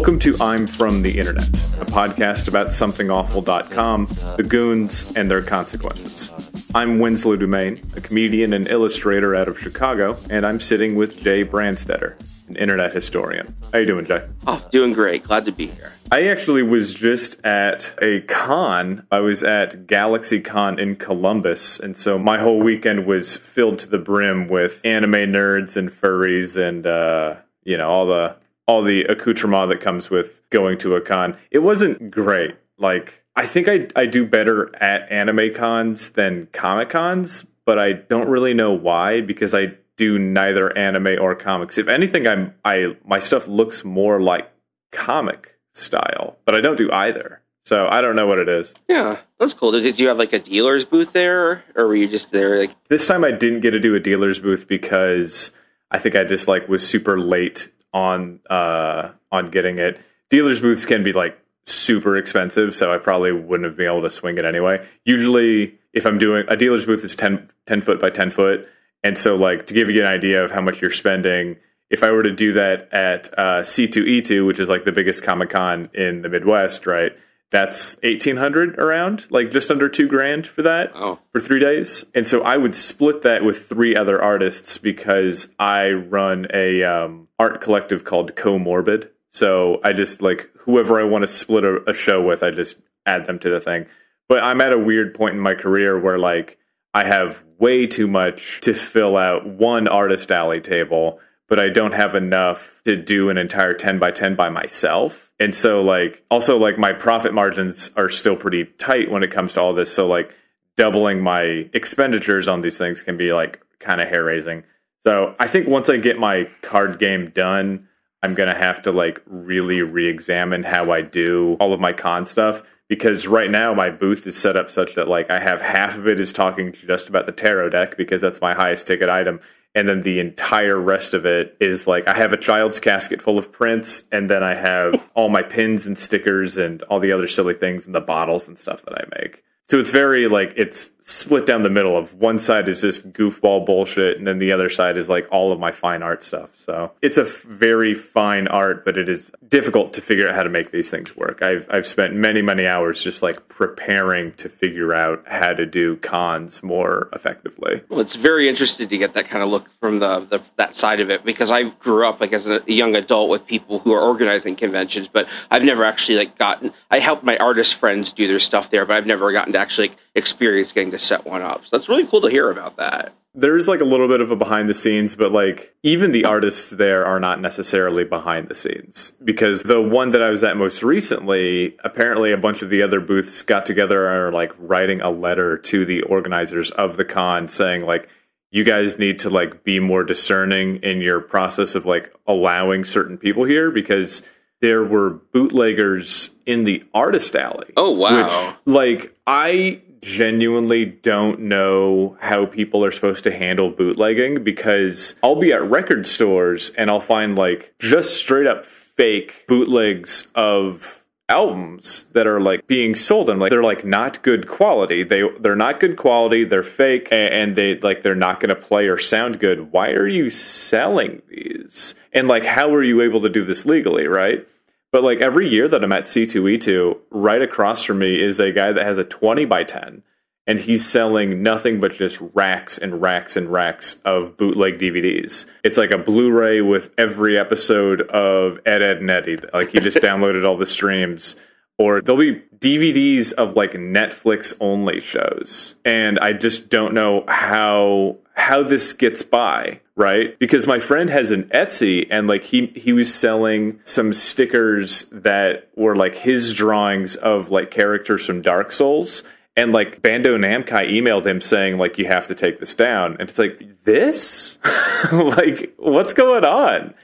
Welcome to I'm From the Internet, a podcast about somethingawful.com, the goons, and their consequences. I'm Winslow Dumaine, a comedian and illustrator out of Chicago, and I'm sitting with Jay Brandstetter, an internet historian. How you doing, Jay? Oh, doing great. Glad to be here. I actually was just at a con. I was at GalaxyCon in Columbus, and so my whole weekend was filled to the brim with anime nerds and furries and uh, you know all the all the accoutrement that comes with going to a con. It wasn't great. Like I think I I do better at anime cons than comic cons, but I don't really know why because I do neither anime or comics. If anything, I'm I my stuff looks more like comic style, but I don't do either. So I don't know what it is. Yeah, that's cool. Did you have like a dealer's booth there, or were you just there like? This time I didn't get to do a dealer's booth because I think I just like was super late on uh on getting it. Dealers booths can be like super expensive, so I probably wouldn't have been able to swing it anyway. Usually if I'm doing a dealer's booth is 10, 10 foot by 10 foot. And so like to give you an idea of how much you're spending, if I were to do that at uh, C2E2, which is like the biggest Comic Con in the Midwest, right? That's eighteen hundred around, like just under two grand for that Oh, for three days. And so I would split that with three other artists because I run a um, art collective called Comorbid. So I just like whoever I want to split a, a show with, I just add them to the thing. But I'm at a weird point in my career where like I have way too much to fill out one artist alley table, but I don't have enough to do an entire 10 by 10 by myself. And so like also like my profit margins are still pretty tight when it comes to all this. So like doubling my expenditures on these things can be like kind of hair raising. So I think once I get my card game done, I'm gonna have to like really re-examine how I do all of my con stuff because right now my booth is set up such that like I have half of it is talking just about the tarot deck because that's my highest ticket item, and then the entire rest of it is like I have a child's casket full of prints, and then I have all my pins and stickers and all the other silly things and the bottles and stuff that I make. So it's very like it's split down the middle of one side is just goofball bullshit and then the other side is like all of my fine art stuff. So it's a very fine art, but it is difficult to figure out how to make these things work. I've I've spent many many hours just like preparing to figure out how to do cons more effectively. well, it's very interesting to get that kind of look from the, the that side of it because I grew up like as a young adult with people who are organizing conventions, but I've never actually like gotten. I helped my artist friends do their stuff there, but I've never gotten to actually like, experience getting to set one up. So that's really cool to hear about that. There's like a little bit of a behind the scenes, but like even the artists there are not necessarily behind the scenes because the one that I was at most recently, apparently a bunch of the other booths got together and are like writing a letter to the organizers of the con saying like you guys need to like be more discerning in your process of like allowing certain people here because there were bootleggers in the artist alley. Oh, wow. Which like I genuinely don't know how people are supposed to handle bootlegging because I'll be at record stores and I'll find like just straight up fake bootlegs of albums that are like being sold and like they're like not good quality. They they're not good quality they're fake and they like they're not going to play or sound good. Why are you selling these? And like how are you able to do this legally right but like every year that I'm at C2E2, right across from me is a guy that has a 20 by 10 and he's selling nothing but just racks and racks and racks of bootleg DVDs. It's like a Blu-ray with every episode of Ed, Edd, and Eddy. Like he just downloaded all the streams. Or there'll be DVDs of like Netflix only shows. And I just don't know how how this gets by, right? Because my friend has an Etsy and like he he was selling some stickers that were like his drawings of like characters from Dark Souls and like Bandai Namco emailed him saying like you have to take this down and it's like this like what's going on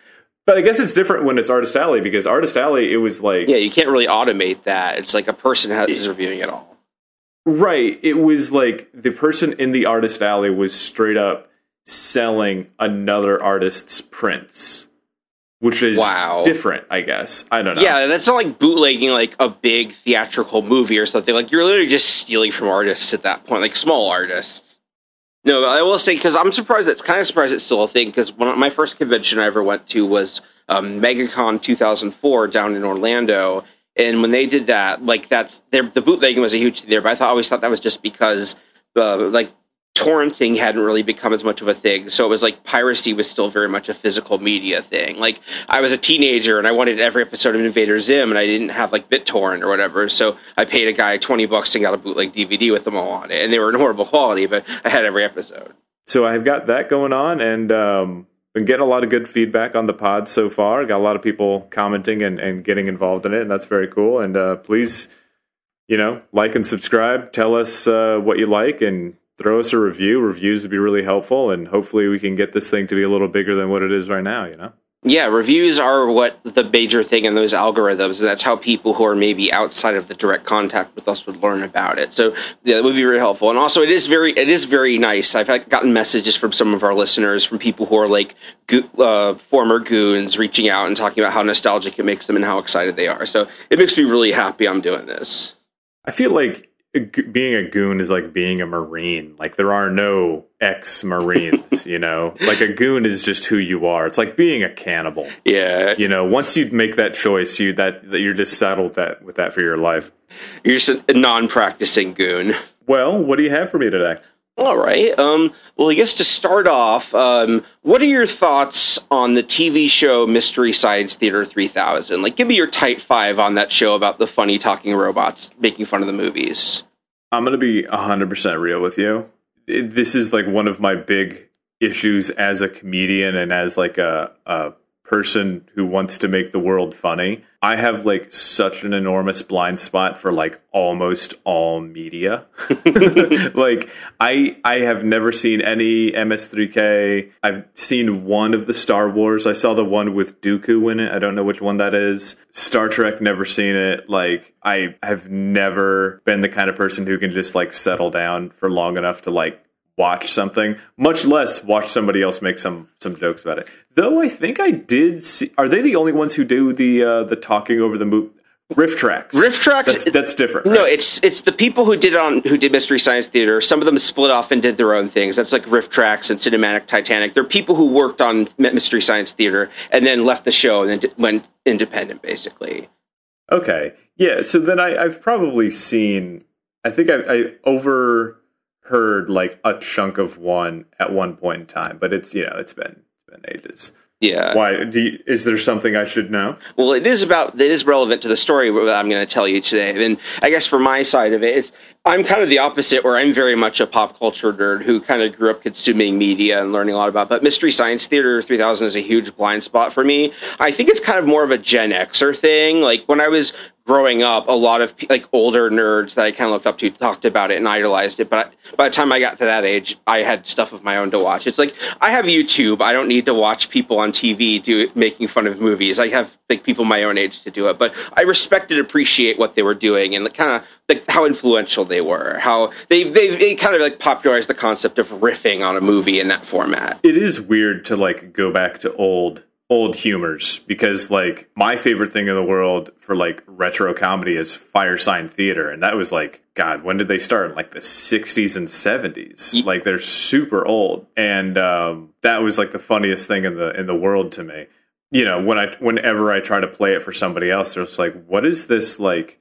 but I guess it's different when it's Artist Alley because Artist Alley it was like Yeah, you can't really automate that. It's like a person has is reviewing it all. Right. It was like the person in the artist alley was straight up selling another artist's prints, which is Wow. different, I guess. I don't know. Yeah, that's not like bootlegging like a big theatrical movie or something. Like you're literally just stealing from artists at that point, like small artists. No, I will say because I'm surprised. It's kind of surprised it's still a thing. Because my first convention I ever went to was um, MegaCon 2004 down in Orlando. And when they did that, like that's their, the bootlegging was a huge thing there. But I thought, always thought that was just because uh, like torrenting hadn't really become as much of a thing. So it was like piracy was still very much a physical media thing. Like I was a teenager and I wanted every episode of Invader Zim and I didn't have like BitTorrent or whatever. So I paid a guy 20 bucks and got a bootleg DVD with them all on it. And they were in horrible quality, but I had every episode. So I've got that going on and um, been getting a lot of good feedback on the pod so far. Got a lot of people commenting and, and getting involved in it, and that's very cool. And uh, please, you know, like and subscribe. Tell us uh, what you like and throw us a review. Reviews would be really helpful, and hopefully we can get this thing to be a little bigger than what it is right now. You know. Yeah, reviews are what the major thing in those algorithms, and that's how people who are maybe outside of the direct contact with us would learn about it. So yeah, that would be very helpful. And also, it is very it is very nice. I've gotten messages from some of our listeners, from people who are like uh, former goons, reaching out and talking about how nostalgic it makes them and how excited they are. So it makes me really happy. I'm doing this. I feel like being a goon is like being a marine. Like there are no ex-marines you know? Like a goon is just who you are. It's like being a cannibal. Yeah. You know once you make that choice you that, that you're just settled that with that for your life. You're just a non-practicing goon. Well what do you have for me today? All right. Um, well, I guess to start off, um, what are your thoughts on the TV show Mystery Science Theater 3000? Like, give me your tight five on that show about the funny talking robots making fun of the movies. I'm going to be 100% real with you. This is like one of my big issues as a comedian and as like a, a person who wants to make the world funny. I have like such an enormous blind spot for like almost all media. like I I have never seen any MST3K. I've seen one of the Star Wars. I saw the one with Dooku in it. I don't know which one that is. Star Trek never seen it. Like I have never been the kind of person who can just like settle down for long enough to like watch something, much less watch somebody else make some some jokes about it. Though I think I did see. Are they the only ones who do the uh, the talking over the movie? tracks? Riff tracks. That's, that's different. Right? No, it's it's the people who did on who did Mystery Science Theater. Some of them split off and did their own things. That's like RiffTrax and Cinematic Titanic. They're people who worked on Mystery Science Theater and then left the show and then went independent, basically. Okay. Yeah. So then I, I've probably seen. I think I, I over heard like a chunk of one at one point in time, but it's you know it's been it's been ages. Yeah. Why? Do you, is there something I should know? Well, it is about it is relevant to the story that I'm going to tell you today. And I guess for my side of it, it's I'm kind of the opposite, where I'm very much a pop culture nerd who kind of grew up consuming media and learning a lot about. But Mystery Science Theater 3000 is a huge blind spot for me. I think it's kind of more of a Gen Xer thing. Like when I was growing up, a lot of like older nerds that I kind of looked up to talked about it and idolized it. But by the time I got to that age, I had stuff of my own to watch. It's like I have YouTube. I don't need to watch people on TV do making fun of movies. I have like people my own age to do it. But I respect and appreciate what they were doing and kind of like how influential they were. How they, they they kind of like popularized the concept of riffing on a movie in that format. It is weird to like go back to old old humors because like my favorite thing in the world for like retro comedy is Firesign Theatre and that was like god when did they start? Like the 60s and 70s like they're super old and um, that was like the funniest thing in the in the world to me. You know when I whenever I try to play it for somebody else they're just like what is this like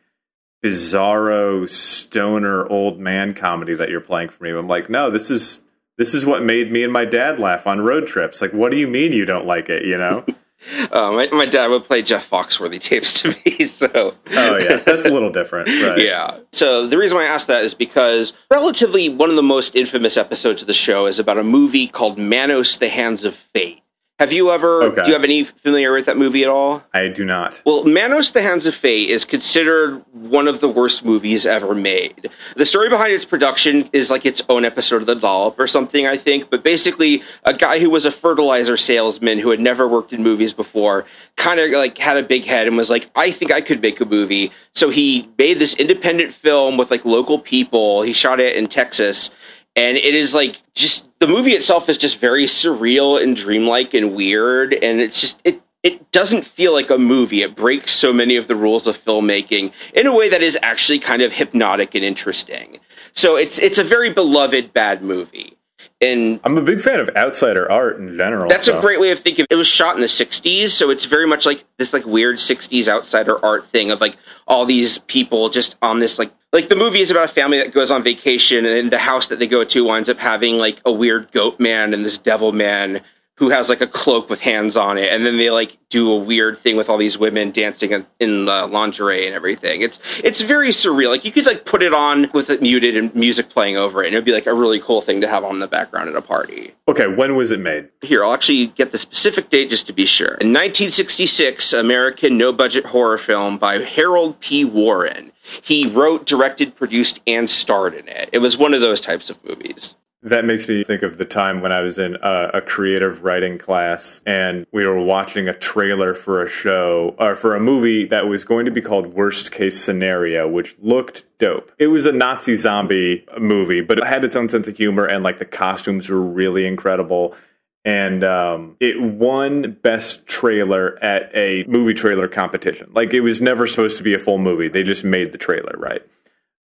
bizarro stoner old man comedy that you're playing for me? I'm like no this is this is what made me and my dad laugh on road trips. Like, what do you mean you don't like it? You know? uh, my, my dad would play Jeff Foxworthy tapes to me. So, oh yeah, that's a little different, right? Yeah. So the reason why I asked that is because relatively one of the most infamous episodes of the show is about a movie called Manos: The Hands of Fate. Have you ever? Okay. Do you have any familiar with that movie at all? I do not. Well, Manos: The Hands of Fate is considered one of the worst movies ever made. The story behind its production is like its own episode of The Dollop or something, I think. But basically, a guy who was a fertilizer salesman who had never worked in movies before, kind of like had a big head and was like, "I think I could make a movie." So he made this independent film with like local people. He shot it in Texas, and it is like just the movie itself is just very surreal and dreamlike and weird and it's just it it doesn't feel like a movie. It breaks so many of the rules of filmmaking in a way that is actually kind of hypnotic and interesting. So it's it's a very beloved bad movie And I'm a big fan of outsider art in general. that's so. a great way of thinking. It was shot in the '60s, so it's very much like this like weird '60s outsider art thing of like all these people just on this like like the movie is about a family that goes on vacation, and the house that they go to winds up having like a weird goat man and this devil man who has like a cloak with hands on it, and then they like do a weird thing with all these women dancing in, in uh, lingerie and everything. It's it's very surreal. Like you could like put it on with it muted and music playing over it, and it'd be like a really cool thing to have on the background at a party. Okay, when was it made? Here, I'll actually get the specific date just to be sure. In 1966, American no budget horror film by Harold P. Warren. He wrote, directed, produced, and starred in it. It was one of those types of movies. That makes me think of the time when I was in a, a, creative writing class and we were watching a trailer for a show or for a movie that was going to be called Worst Case Scenario, which looked dope. It was a Nazi zombie movie, but it had its own sense of humor and like the costumes were really incredible. And um, it won best trailer at a movie trailer competition. Like it was never supposed to be a full movie. They just made the trailer, right?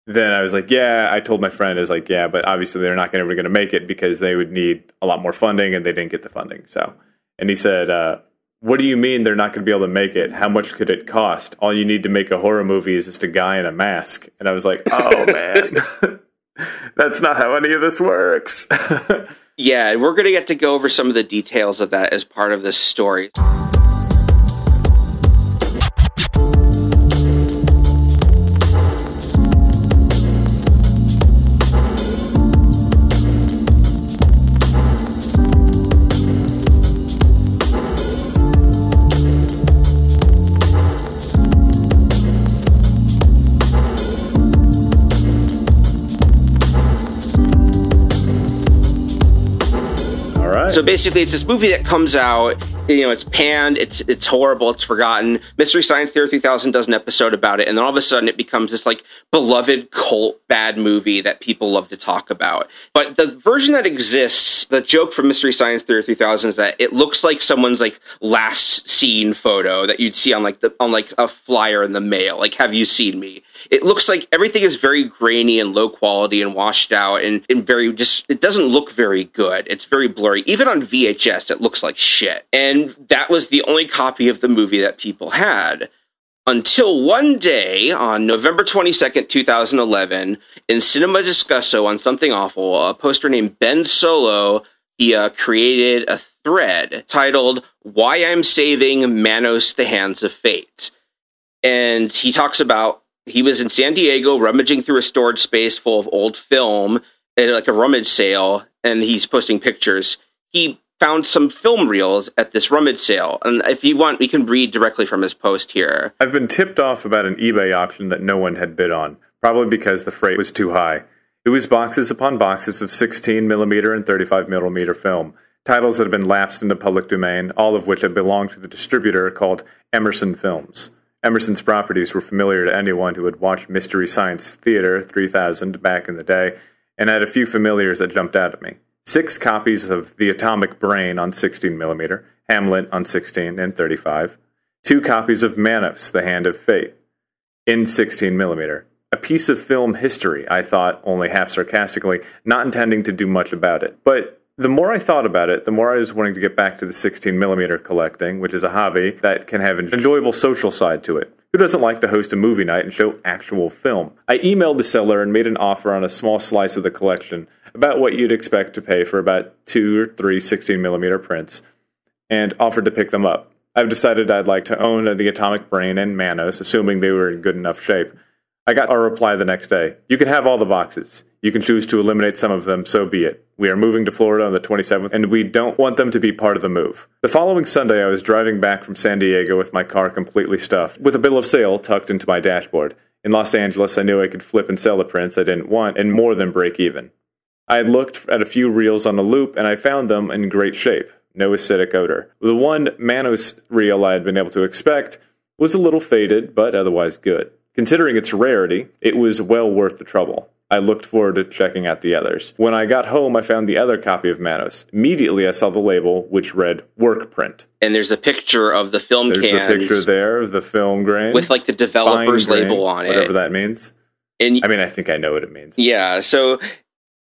Then I was like, yeah, I told my friend, I was like, yeah, but obviously they're not going to ever going to make it because they would need a lot more funding and they didn't get the funding. So, and he said, uh, what do you mean they're not going to be able to make it? How much could it cost? All you need to make a horror movie is just a guy in a mask. And I was like, oh man, that's not how any of this works. yeah, we're going to get to go over some of the details of that as part of this story. So basically, it's this movie that comes out. You know, it's panned. It's it's horrible. It's forgotten. Mystery Science Theater 3000 does an episode about it, and then all of a sudden, it becomes this like beloved cult bad movie that people love to talk about. But the version that exists, the joke from Mystery Science Theater 3000 is that it looks like someone's like last seen photo that you'd see on like the on like a flyer in the mail. Like, have you seen me? It looks like everything is very grainy and low quality and washed out and, and very just it doesn't look very good. It's very blurry. Even on VHS, it looks like shit. And that was the only copy of the movie that people had. Until one day on November 22nd, 2011, in Cinema Discusso on Something Awful, a poster named Ben Solo, he uh, created a thread titled Why I'm Saving Manos the Hands of Fate. And he talks about he was in San Diego rummaging through a storage space full of old film at like a rummage sale, and he's posting pictures. He found some film reels at this rummage sale, and if you want, we can read directly from his post here. I've been tipped off about an eBay auction that no one had bid on, probably because the freight was too high. It was boxes upon boxes of 16 millimeter and 35 millimeter film, titles that had been lapsed into public domain, all of which had belonged to the distributor called Emerson Films. Emerson's properties were familiar to anyone who had watched Mystery Science Theater 3000 back in the day, and had a few familiars that jumped out at me. Six copies of The Atomic Brain on 16mm, Hamlet on 16 and 35, two copies of Manos, The Hand of Fate, in 16mm. A piece of film history, I thought, only half sarcastically, not intending to do much about it. But the more I thought about it, the more I was wanting to get back to the 16 millimeter collecting, which is a hobby that can have an enjoyable social side to it. Who doesn't like to host a movie night and show actual film? I emailed the seller and made an offer on a small slice of the collection, about what you'd expect to pay for about two or three 16 millimeter prints, and offered to pick them up. I've decided I'd like to own the Atomic Brain and Manos, assuming they were in good enough shape. I got a reply the next day. You can have all the boxes. You can choose to eliminate some of them, so be it. We are moving to Florida on the 27th, and we don't want them to be part of the move. The following Sunday, I was driving back from San Diego with my car completely stuffed, with a bill of sale tucked into my dashboard. In Los Angeles, I knew I could flip and sell the prints I didn't want and more than break even. I had looked at a few reels on the loop, and I found them in great shape. No acidic odor. The one Manos reel I had been able to expect was a little faded, but otherwise good. Considering its rarity, it was well worth the trouble. I looked forward to checking out the others. When I got home, I found the other copy of Manos. Immediately, I saw the label, which read work print. And there's a picture of the film There's cans a picture there of the film grain. with like the developer's grain, label on it. Whatever that means. and I mean, I think I know what it means. yeah, so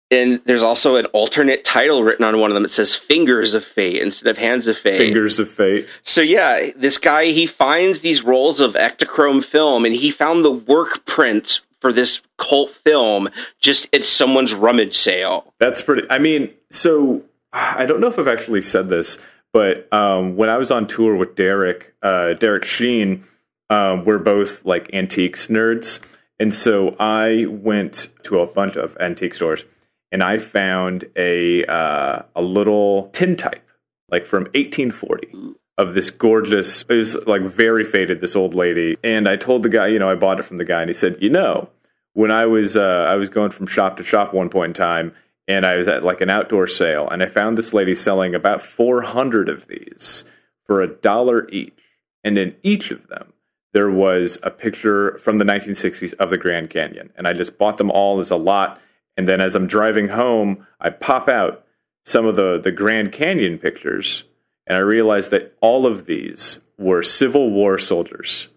and there's also an alternate title written on one of them. It says "Fingers of Fate" instead of "Hands of Fate." Fingers of Fate. So yeah, this guy he finds these rolls of Ektachrome film, and he found the work print for this cult film just at someone's rummage sale. That's pretty. I mean, so I don't know if I've actually said this, but um, when I was on tour with Derek, uh, Derek Sheen, um, we're both like antiques nerds, and so I went to a bunch of antique stores, and I found a uh, a little tintype, like from 1840. Of this gorgeous, it was like very faded. This old lady, and I told the guy, you know, I bought it from the guy, and he said, you know, when I was uh, I was going from shop to shop one point in time, and I was at like an outdoor sale, and I found this lady selling about 400 of these for a dollar each, and in each of them there was a picture from the 1960s of the Grand Canyon, and I just bought them all as a lot, and then as I'm driving home, I pop out some of the the Grand Canyon pictures, and I realize that all of these were Civil War soldiers,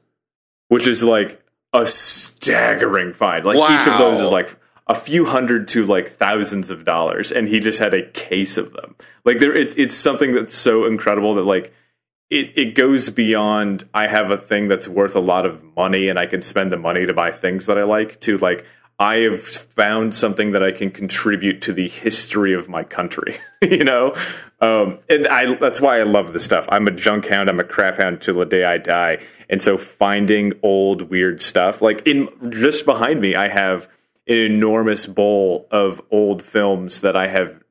which is like a staggering find. Like each of those is like a few hundred to like thousands of dollars, and he just had a case of them. Like there, it's it's something that's so incredible that like it it goes beyond. I have a thing that's worth a lot of money, and I can spend the money to buy things that I like. To like. I have found something that I can contribute to the history of my country, you know, um, and I that's why I love this stuff. I'm a junk hound. I'm a crap hound till the day I die, and so finding old weird stuff, like in just behind me, I have an enormous bowl of old films that I have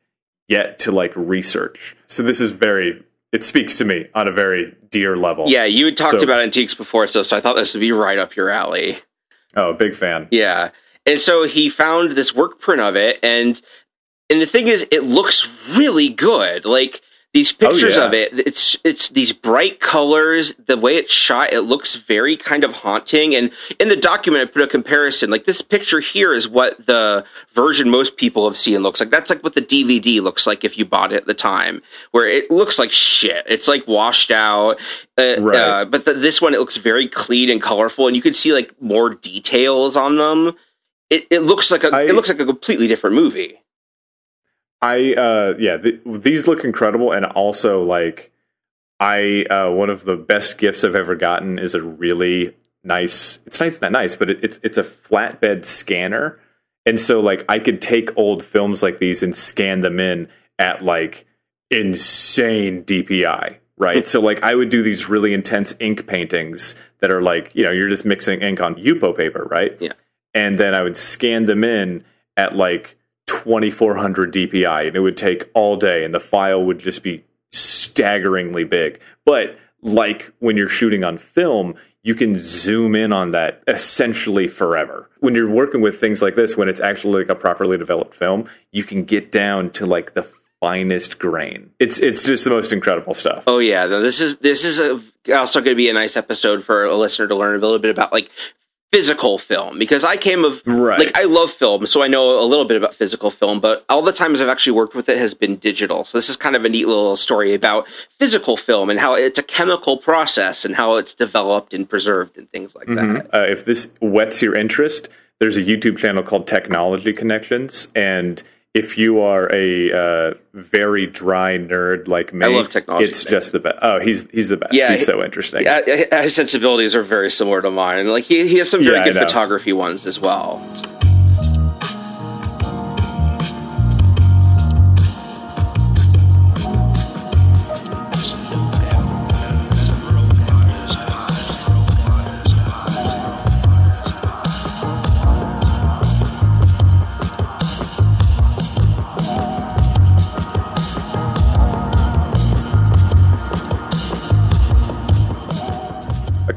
yet to like research. So this is very. It speaks to me on a very dear level. Yeah, you had talked So- about antiques before, so so I thought this would be right up your alley. Oh, big fan. Yeah. And so he found this work print of it and and the thing is it looks really good. Like these pictures yeah. of it, it's it's these bright colors, the way it's shot, it looks very kind of haunting. And in the document I put a comparison. Like this picture here is what the version most people have seen looks like. That's like what the DVD looks like if you bought it at the time, where it looks like shit. It's like washed out. Uh, Right. uh, but the, this one it looks very clean and colorful, and you can see like more details on them. It, it looks like a I- it looks like a completely different movie. I uh yeah, th- these look incredible and also like I uh one of the best gifts I've ever gotten is a really nice it's not even that nice, but it, it's it's a flatbed scanner. And so like I could take old films like these and scan them in at like insane DPI, right? so like I would do these really intense ink paintings that are like, you know, you're just mixing ink on Yupo paper, right? Yeah. And then I would scan them in at like 2400 DPI and it would take all day and the file would just be staggeringly big. But like when you're shooting on film, you can zoom in on that essentially forever. When you're working with things like this, when it's actually like a properly developed film, you can get down to like the finest grain. It's it's just the most incredible stuff. Oh yeah, this is this is a, also going to be a nice episode for a listener to learn a little bit about like physical film because I came of Right. like I love film, so I know a little bit about physical film, but all the times I've actually worked with it has been digital. So this is kind of a neat little story about physical film and how it's a chemical process and how it's developed and preserved and things like that. uh, if this whets your interest, there's a YouTube channel called Technology Connections, and if you are a uh, very dry nerd like me, I love Technology It's Connections. just the best. Oh, he's he's the best. Yeah, he's he- so interesting. Yeah, his sensibilities are very similar to mine. Like he, he has some very Yeah, good photography ones as well. A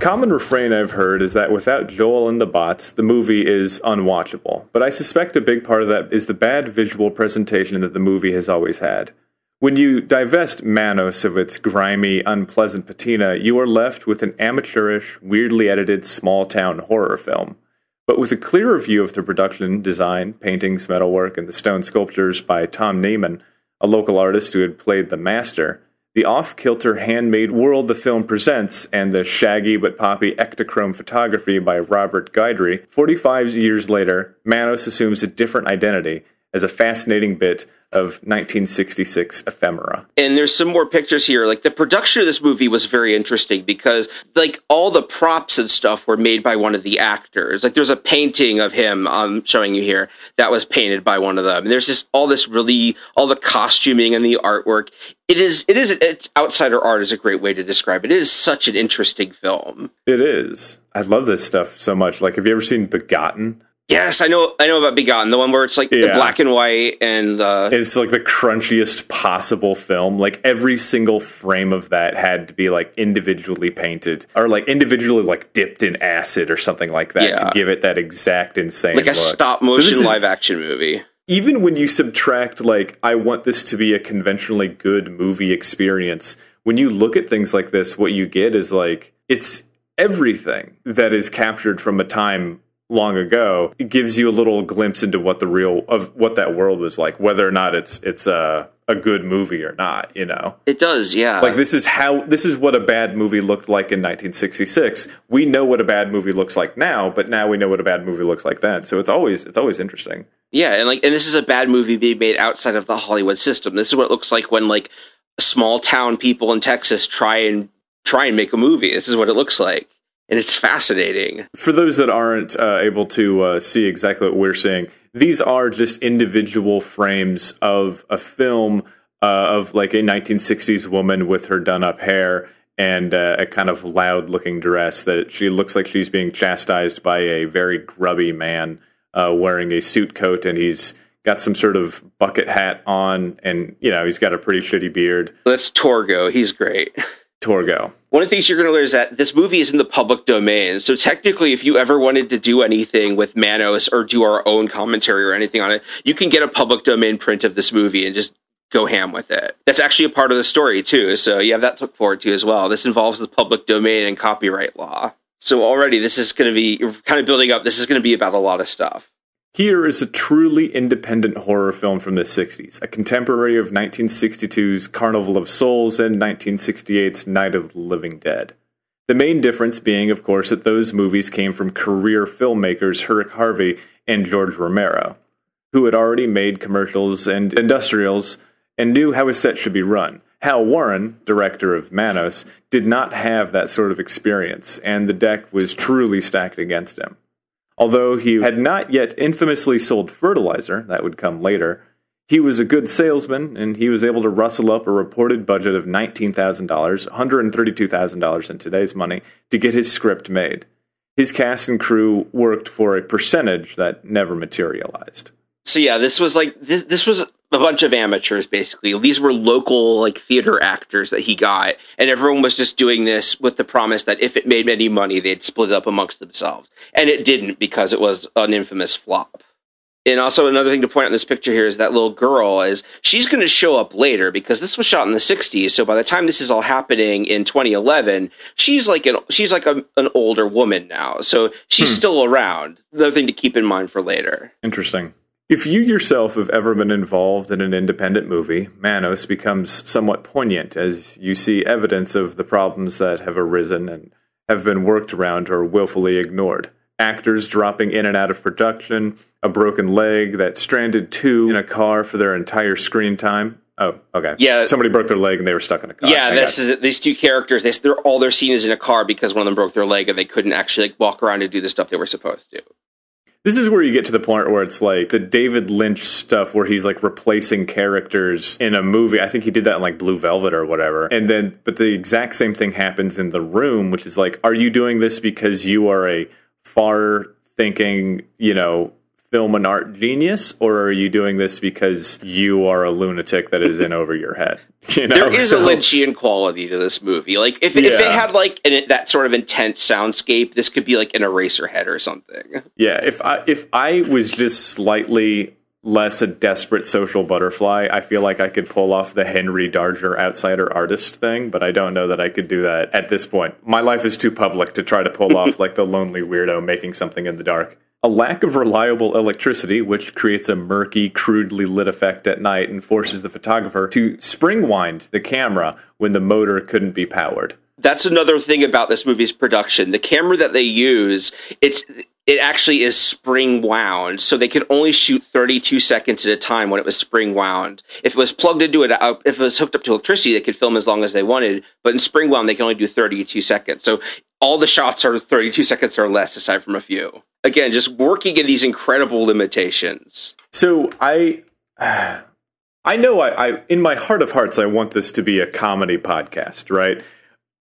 common refrain I've heard is that without Joel and the bots, the movie is unwatchable. But I suspect a big part of that is the bad visual presentation that the movie has always had. When you divest Manos of its grimy, unpleasant patina, you are left with an amateurish, weirdly edited small town horror film. But with a clearer view of the production, design, paintings, metalwork, and the stone sculptures by Tom Neyman, a local artist who had played the master, the off kilter handmade world the film presents, and the shaggy but poppy Ektachrome photography by Robert Guidry, 45 years later, Manos assumes a different identity as a fascinating bit of 1966 ephemera. And there's some more pictures here. Like the production of this movie was very interesting because like all the props and stuff were made by one of the actors. Like there's a painting of him I'm um, showing you here that was painted by one of them. And there's just all this really all the costuming and the artwork. It is it is it's outsider art is a great way to describe it. It is such an interesting film. It is. I love this stuff so much. Like have you ever seen Begotten? Yes, I know. I know about Begotten, the one where it's like yeah. the black and white, and uh, it's like the crunchiest possible film. Like every single frame of that had to be like individually painted, or like individually like dipped in acid or something like that yeah. to give it that exact insane, like a look. stop motion so live action movie. Even when you subtract, like, I want this to be a conventionally good movie experience. When you look at things like this, what you get is like it's everything that is captured from a time long ago it gives you a little glimpse into what the real of what that world was like whether or not it's it's a a good movie or not you know? It does yeah. Like this is how this is what a bad movie looked like in 1966 we know what a bad movie looks like now but now we know what a bad movie looks like then. So it's always it's always interesting. Yeah and like and this is a bad movie being made outside of the hollywood system. This is what it looks like when like small town people in texas try and try and make a movie. This is what it looks like and it's fascinating. For those that aren't uh, able to uh, see exactly what we're seeing, these are just individual frames of a film uh, of like a 1960s woman with her done up hair and uh, a kind of loud looking dress that she looks like she's being chastised by a very grubby man uh, wearing a suit coat and he's got some sort of bucket hat on and you know he's got a pretty shitty beard. That's torgo. He's great torgo one of the things you're going to learn is that this movie is in the public domain. So technically, if you ever wanted to do anything with Manos or do our own commentary or anything on it, you can get a public domain print of this movie and just go ham with it. That's actually a part of the story too. So you have that to look forward to as well. This involves the public domain and copyright law. So already this is going to be kind of building up. This is going to be about a lot of stuff. Here is a truly independent horror film from the 60s, a contemporary of 1962's Carnival of Souls and 1968's Night of the Living Dead. The main difference being, of course, that those movies came from career filmmakers Herk Harvey and George Romero, who had already made commercials and industrials and knew how a set should be run. Hal Warren, director of Manos, did not have that sort of experience, and the deck was truly stacked against him. Although he had not yet infamously sold fertilizer, that would come later, he was a good salesman and he was able to rustle up a reported budget of $19,000, $132,000 in today's money, to get his script made. His cast and crew worked for a percentage that never materialized. So yeah, this was like this this was a bunch of amateurs basically. These were local like theater actors that he got, and everyone was just doing this with the promise that if it made any money, they'd split it up amongst themselves. And it didn't because it was an infamous flop. And also another thing to point out in this picture here is that little girl is she's going to show up later because this was shot in the 60s. So by the time this is all happening in 2011, she's like an she's like a, an older woman now. So she's hmm. still around. Another thing to keep in mind for later. Interesting. If you yourself have ever been involved in an independent movie, Manos becomes somewhat poignant as you see evidence of the problems that have arisen and have been worked around or willfully ignored. Actors dropping in and out of production, a broken leg that stranded two in a car for their entire screen time. Oh, okay. Yeah, somebody broke their leg and they were stuck in a car. Yeah, this is these two characters. They, they're all they're seen is in a car because one of them broke their leg and they couldn't actually like walk around and do the stuff they were supposed to. This is where you get to the point where it's like the David Lynch stuff where he's like replacing characters in a movie. I think he did that in like Blue Velvet or whatever. And then, but the exact same thing happens in The Room, which is like, are you doing this because you are a far thinking, you know, film and art genius, or are you doing this because you are a lunatic that is in over your head? You know? There is so, a Lynchian quality to this movie. Like if, yeah. if it had like an, that sort of intense soundscape, this could be like an Eraserhead or something. Yeah, if I if I was just slightly less a desperate social butterfly, I feel like I could pull off the Henry Darger outsider artist thing, but I don't know that I could do that at this point. My life is too public to try to pull off like the lonely weirdo making something in the dark a lack of reliable electricity, which creates a murky, crudely lit effect at night and forces the photographer to spring wind the camera when the motor couldn't be powered. That's another thing about this movie's production. The camera that they use, it's it actually is spring wound, so they could only shoot 32 seconds at a time when it was spring wound. If it was plugged into it, uh, if it was hooked up to electricity, they could film as long as they wanted. But in spring wound, they can only do 32 seconds. So all the shots are 32 seconds or less, aside from a few. Again, just working in these incredible limitations. So I. I know I, I, in my heart of hearts, I want this to be a comedy podcast, right?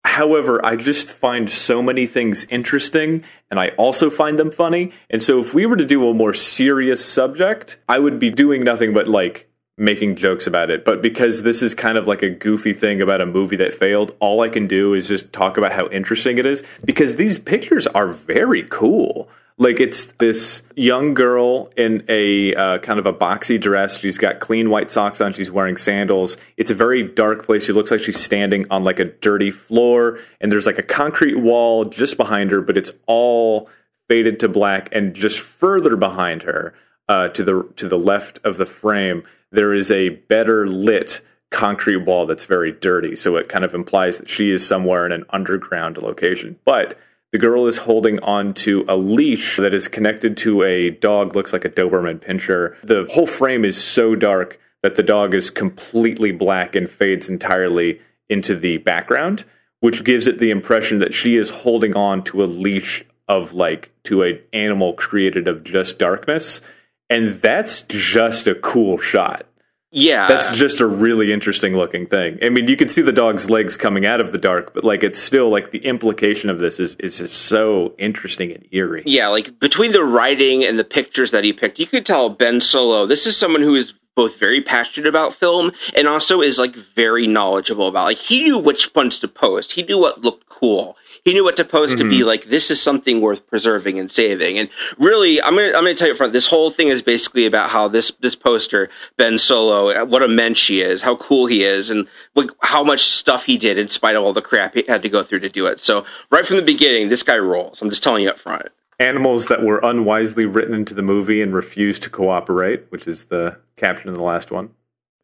However, I just find so many things interesting and I also find them funny. And so if we were to do a more serious subject, I would be doing nothing but like making jokes about it. But because this is kind of like a goofy thing about a movie that failed, all I can do is just talk about how interesting it is because these pictures are very cool. Like it's this young girl in a uh, kind of a boxy dress. She's got clean white socks on. She's wearing sandals. It's a very dark place. She looks like she's standing on like a dirty floor, and there's like a concrete wall just behind her, but it's all faded to black. And just further behind her, uh, to the to the left of the frame, there is a better lit concrete wall that's very dirty. So it kind of implies that she is somewhere in an underground location, but the girl is holding on to a leash that is connected to a dog, looks like a Doberman pinscher. The whole frame is so dark that the dog is completely black and fades entirely into the background, which gives it the impression that she is holding on to a leash of like to an animal created of just darkness. And that's just a cool shot. Yeah. That's just a really interesting looking thing. I mean, you can see the dog's legs coming out of the dark, but like it's still like the implication of this is is just so interesting and eerie. Yeah, like between the writing and the pictures that he picked, you could tell Ben Solo, this is someone who is both very passionate about film and also is like very knowledgeable about like he knew which ones to post. He knew what looked cool he knew what to post mm-hmm. to be mm-hmm. like this is something worth preserving and saving and really i'm gonna i'm gonna tell you up front this whole thing is basically about how this this poster ben solo what a mensch he is how cool he is and like how much stuff he did in spite of all the crap he had to go through to do it so right from the beginning this guy rolls i'm just telling you up front animals that were unwisely written into the movie and refused to cooperate which is the caption in the last one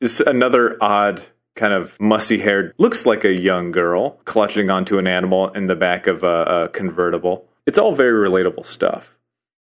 is another odd kind of mussy haired, looks like a young girl clutching onto an animal in the back of a, a, convertible. It's all very relatable stuff.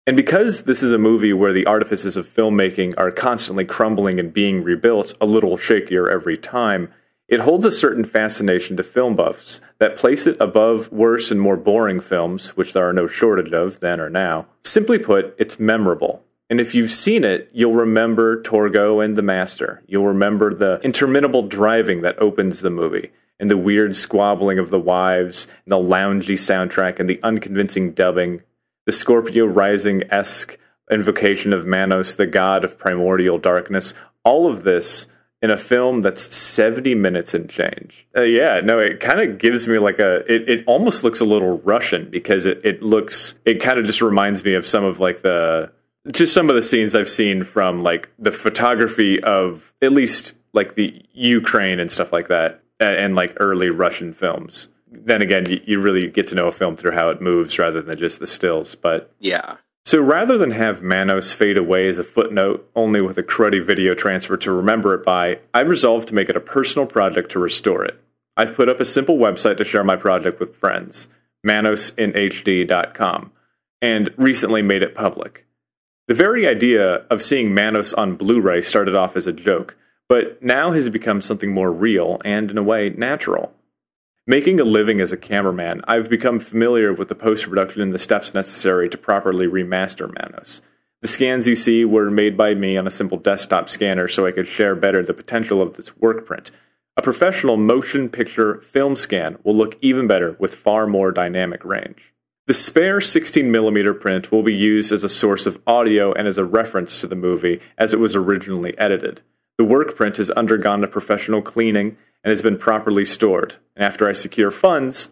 And because this is a movie where the artifices of filmmaking are constantly crumbling and being rebuilt a little shakier every time, it holds a certain fascination to film buffs that place it above worse and more boring films, which there are no shortage of then or now. Simply put, it's memorable. And if you've seen it, you'll remember Torgo and the Master. You'll remember the interminable driving that opens the movie, and the weird squabbling of the wives, and the loungy soundtrack, and the unconvincing dubbing, the Scorpio Rising esque invocation of Manos, the god of primordial darkness. All of this in a film that's 70 minutes and change. Uh, yeah, no, it kind of gives me like a, it, it almost looks a little Russian because it, it looks, it kind of just reminds me of some of like the, just some of the scenes I've seen from like the photography of at least like the Ukraine and stuff like that, and, and like early Russian films. Then again, you, you really get to know a film through how it moves rather than just the stills. But yeah. So rather than have Manos fade away as a footnote, only with a cruddy video transfer to remember it by, I resolved to make it a personal project to restore it. I've put up a simple website to share my project with friends, manosinhd.com, and recently made it public. The very idea of seeing Manos on Blu ray started off as a joke, but now has become something more real and, in a way, natural. Making a living as a cameraman, I've become familiar with the post production and the steps necessary to properly remaster Manos. The scans you see were made by me on a simple desktop scanner so I could share better the potential of this work print. A professional motion picture film scan will look even better with far more dynamic range. The spare 16mm print will be used as a source of audio and as a reference to the movie as it was originally edited. The work print has undergone a professional cleaning and has been properly stored. And after I secure funds,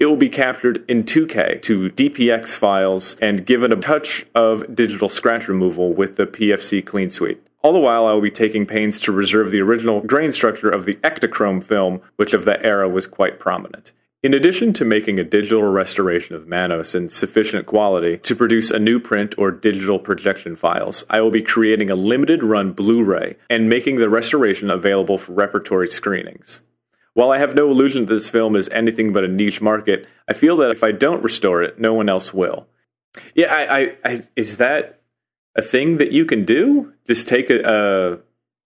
it will be captured in 2K to DPX files and given a touch of digital scratch removal with the PFC Clean Suite. All the while, I will be taking pains to reserve the original grain structure of the Ektachrome film, which of that era was quite prominent. In addition to making a digital restoration of Manos in sufficient quality to produce a new print or digital projection files, I will be creating a limited run Blu ray and making the restoration available for repertory screenings. While I have no illusion that this film is anything but a niche market, I feel that if I don't restore it, no one else will. Yeah, I, I, I is that a thing that you can do? Just take a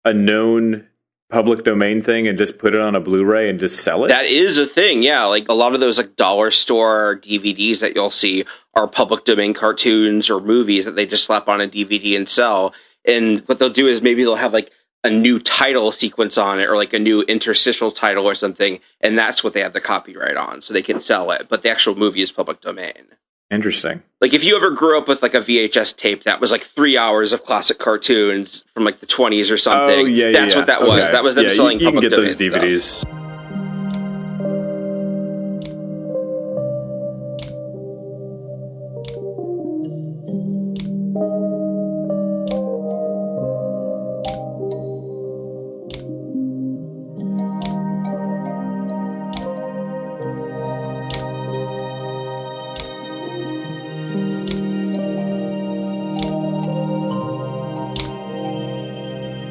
a, a known public domain thing and just put it on a Blu-ray and just sell it? That is a thing, yeah. Like a lot of those like dollar store DVDs that you'll see are public domain cartoons or movies that they just slap on a DVD and sell. And what they'll do is maybe they'll have like a new title sequence on it or like a new interstitial title or something, and that's what they have the copyright on, so they can sell it. But the actual movie is public domain. Interesting. Like if you ever grew up with like a VHS tape that was like three hours of classic cartoons from like the twenties or something. Oh yeah, yeah, that's yeah. what that was. Okay. That was them yeah, selling. You, you can get those DVDs. stuff.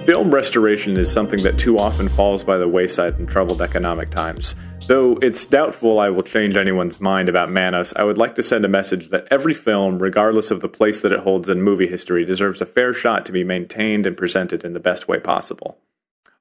Film restoration is something that too often falls by the wayside in troubled economic times. Though it's doubtful I will change anyone's mind about Manos, I would like to send a message that every film, regardless of the place that it holds in movie history, deserves a fair shot to be maintained and presented in the best way possible.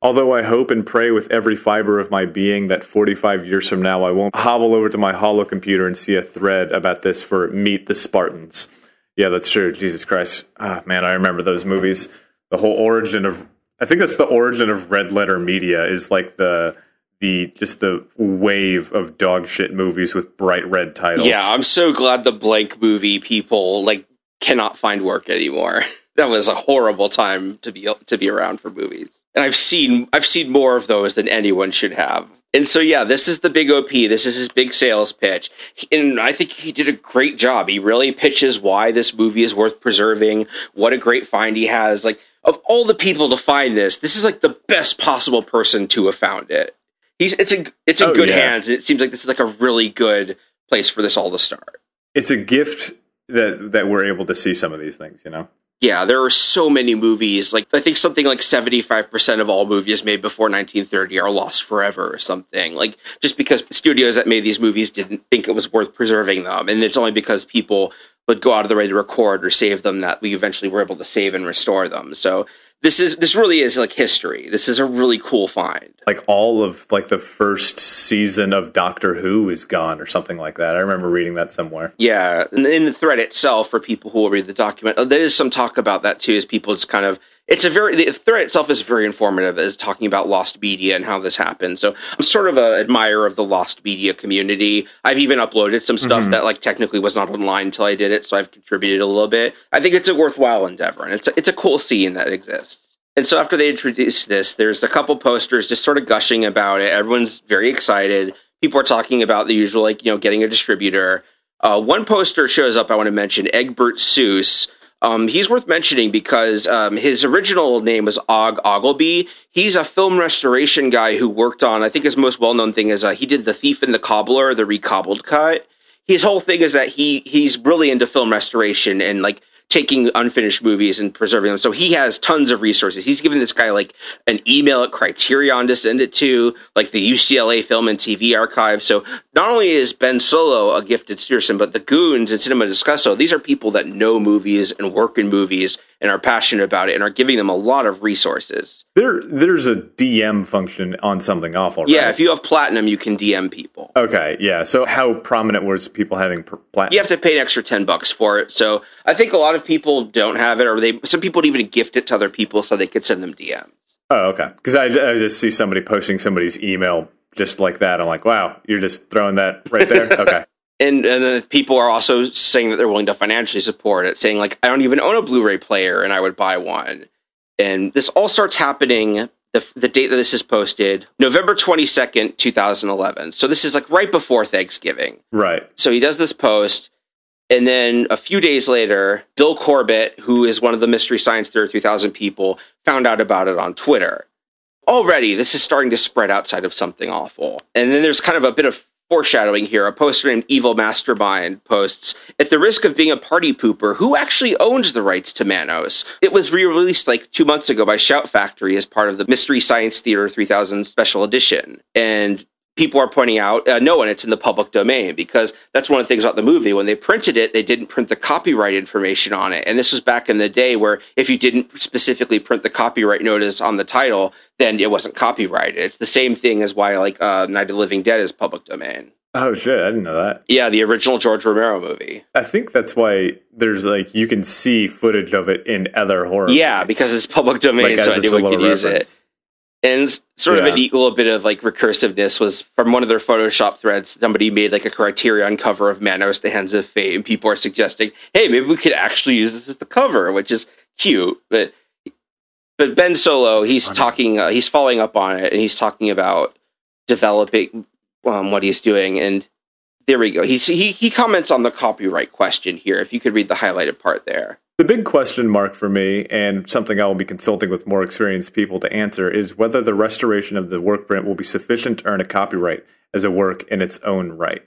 Although I hope and pray with every fiber of my being that 45 years from now I won't hobble over to my hollow computer and see a thread about this for Meet the Spartans. Yeah, that's true. Jesus Christ. Ah, man, I remember those movies. The whole origin of I think that's the origin of red letter media is like the the just the wave of dog shit movies with bright red titles. Yeah, I'm so glad the blank movie people like cannot find work anymore. That was a horrible time to be to be around for movies. And I've seen I've seen more of those than anyone should have. And so yeah, this is the big OP. This is his big sales pitch. And I think he did a great job. He really pitches why this movie is worth preserving, what a great find he has. Like of all the people to find this, this is like the best possible person to have found it. He's it's a it's in Oh, good yeah. hands. It seems like this is like a really good place for this all to start. It's a gift that that we're able to see some of these things, you know. Yeah, there are so many movies. Like I think something like seventy five percent of all movies made before nineteen thirty are lost forever or something. Like just because studios that made these movies didn't think it was worth preserving them, and it's only because people would go out of the way to record or save them that we eventually were able to save and restore them. So this is this really is like history. This is a really cool find. Like all of like the first season of Doctor Who is gone or something like that. I remember reading that somewhere. Yeah, and in the thread itself, for people who will read the document, uh, there is some talk about that too. Is people just kind of it's a very the thread itself is very informative, as talking about lost media and how this happened. So I'm sort of an admirer of the lost media community. I've even uploaded some stuff Mhm. that like technically was not online until I did it, so I've contributed a little bit. I think it's a worthwhile endeavor, and it's a, it's a cool scene that exists. And so after they introduce this, there's a couple posters just sort of gushing about it. Everyone's very excited. People are talking about the usual, like, you know, getting a distributor. Uh, one poster shows up I want to mention Egbert Souse. Um, he's worth mentioning because um, his original name was Og Ogleby. He's a film restoration guy who worked on, I think his most well known thing is uh, he did The Thief and the Cobbler, the recobbled cut. His whole thing is that he he's really into film restoration and like taking unfinished movies and preserving them. So he has tons of resources. He's given this guy like an email at Criterion to send it to, like the UCLA Film and TV Archive. So not only is Ben Solo a gifted steersman, but the Goons and Cinema Discusso, these are people that know movies and work in movies and are passionate about it and are giving them a lot of resources. There there's a DM function on something awful, right? Yeah, if you have platinum, you can DM people. Okay, yeah. So how prominent was people having platinum? You have to pay an extra 10 bucks for it. So I think a lot of people don't have it or they some people would even gift it to other people so they could send them DMs. Oh, okay. Because I, I just see somebody posting somebody's email just like that. I'm like, wow, you're just throwing that right there. Okay. and and then people are also saying that they're willing to financially support it, saying like I don't even own a Blu-ray player and I would buy one. And this all starts happening the the date that this is posted, November 22nd, 2011. So this is like right before Thanksgiving. Right. So he does this post and then a few days later, Bill Corbett, who is one of the Mystery Science Theater 3000 people, found out about it on Twitter. Already, this is starting to spread outside of something awful. And then there's kind of a bit of foreshadowing here. A poster named Evil Mastermind posts At the risk of being a party pooper, who actually owns the rights to Manos? It was re released like two months ago by Shout Factory as part of the Mystery Science Theater 3000 special edition. And people are pointing out, uh, no, and it's in the public domain because that's one of the things about the movie. When they printed it, they didn't print the copyright information on it. And this was back in the day where if you didn't specifically print the copyright notice on the title, then it wasn't copyrighted. It's the same thing as why like uh, Night of the Living Dead is public domain. Oh shit, I didn't know that. Yeah, the original George Romero movie. I think that's why there's like you can see footage of it in other horror. Yeah, movies. because it's public domain, like, so anyone can use it. And sort of Yeah. an equal bit of like recursiveness was from one of their Photoshop threads. Somebody made like a Criterion cover of Manos: The Hands of Fate, and people are suggesting, "Hey, maybe we could actually use this as the cover," which is cute. But but Ben Solo, he's funny. talking, uh, he's following up on it, and he's talking about developing um, what he's doing. And there we go. He's, he he comments on the copyright question here. If you could read the highlighted part there. The big question mark for me, and something I will be consulting with more experienced people to answer, is whether the restoration of the work print will be sufficient to earn a copyright as a work in its own right.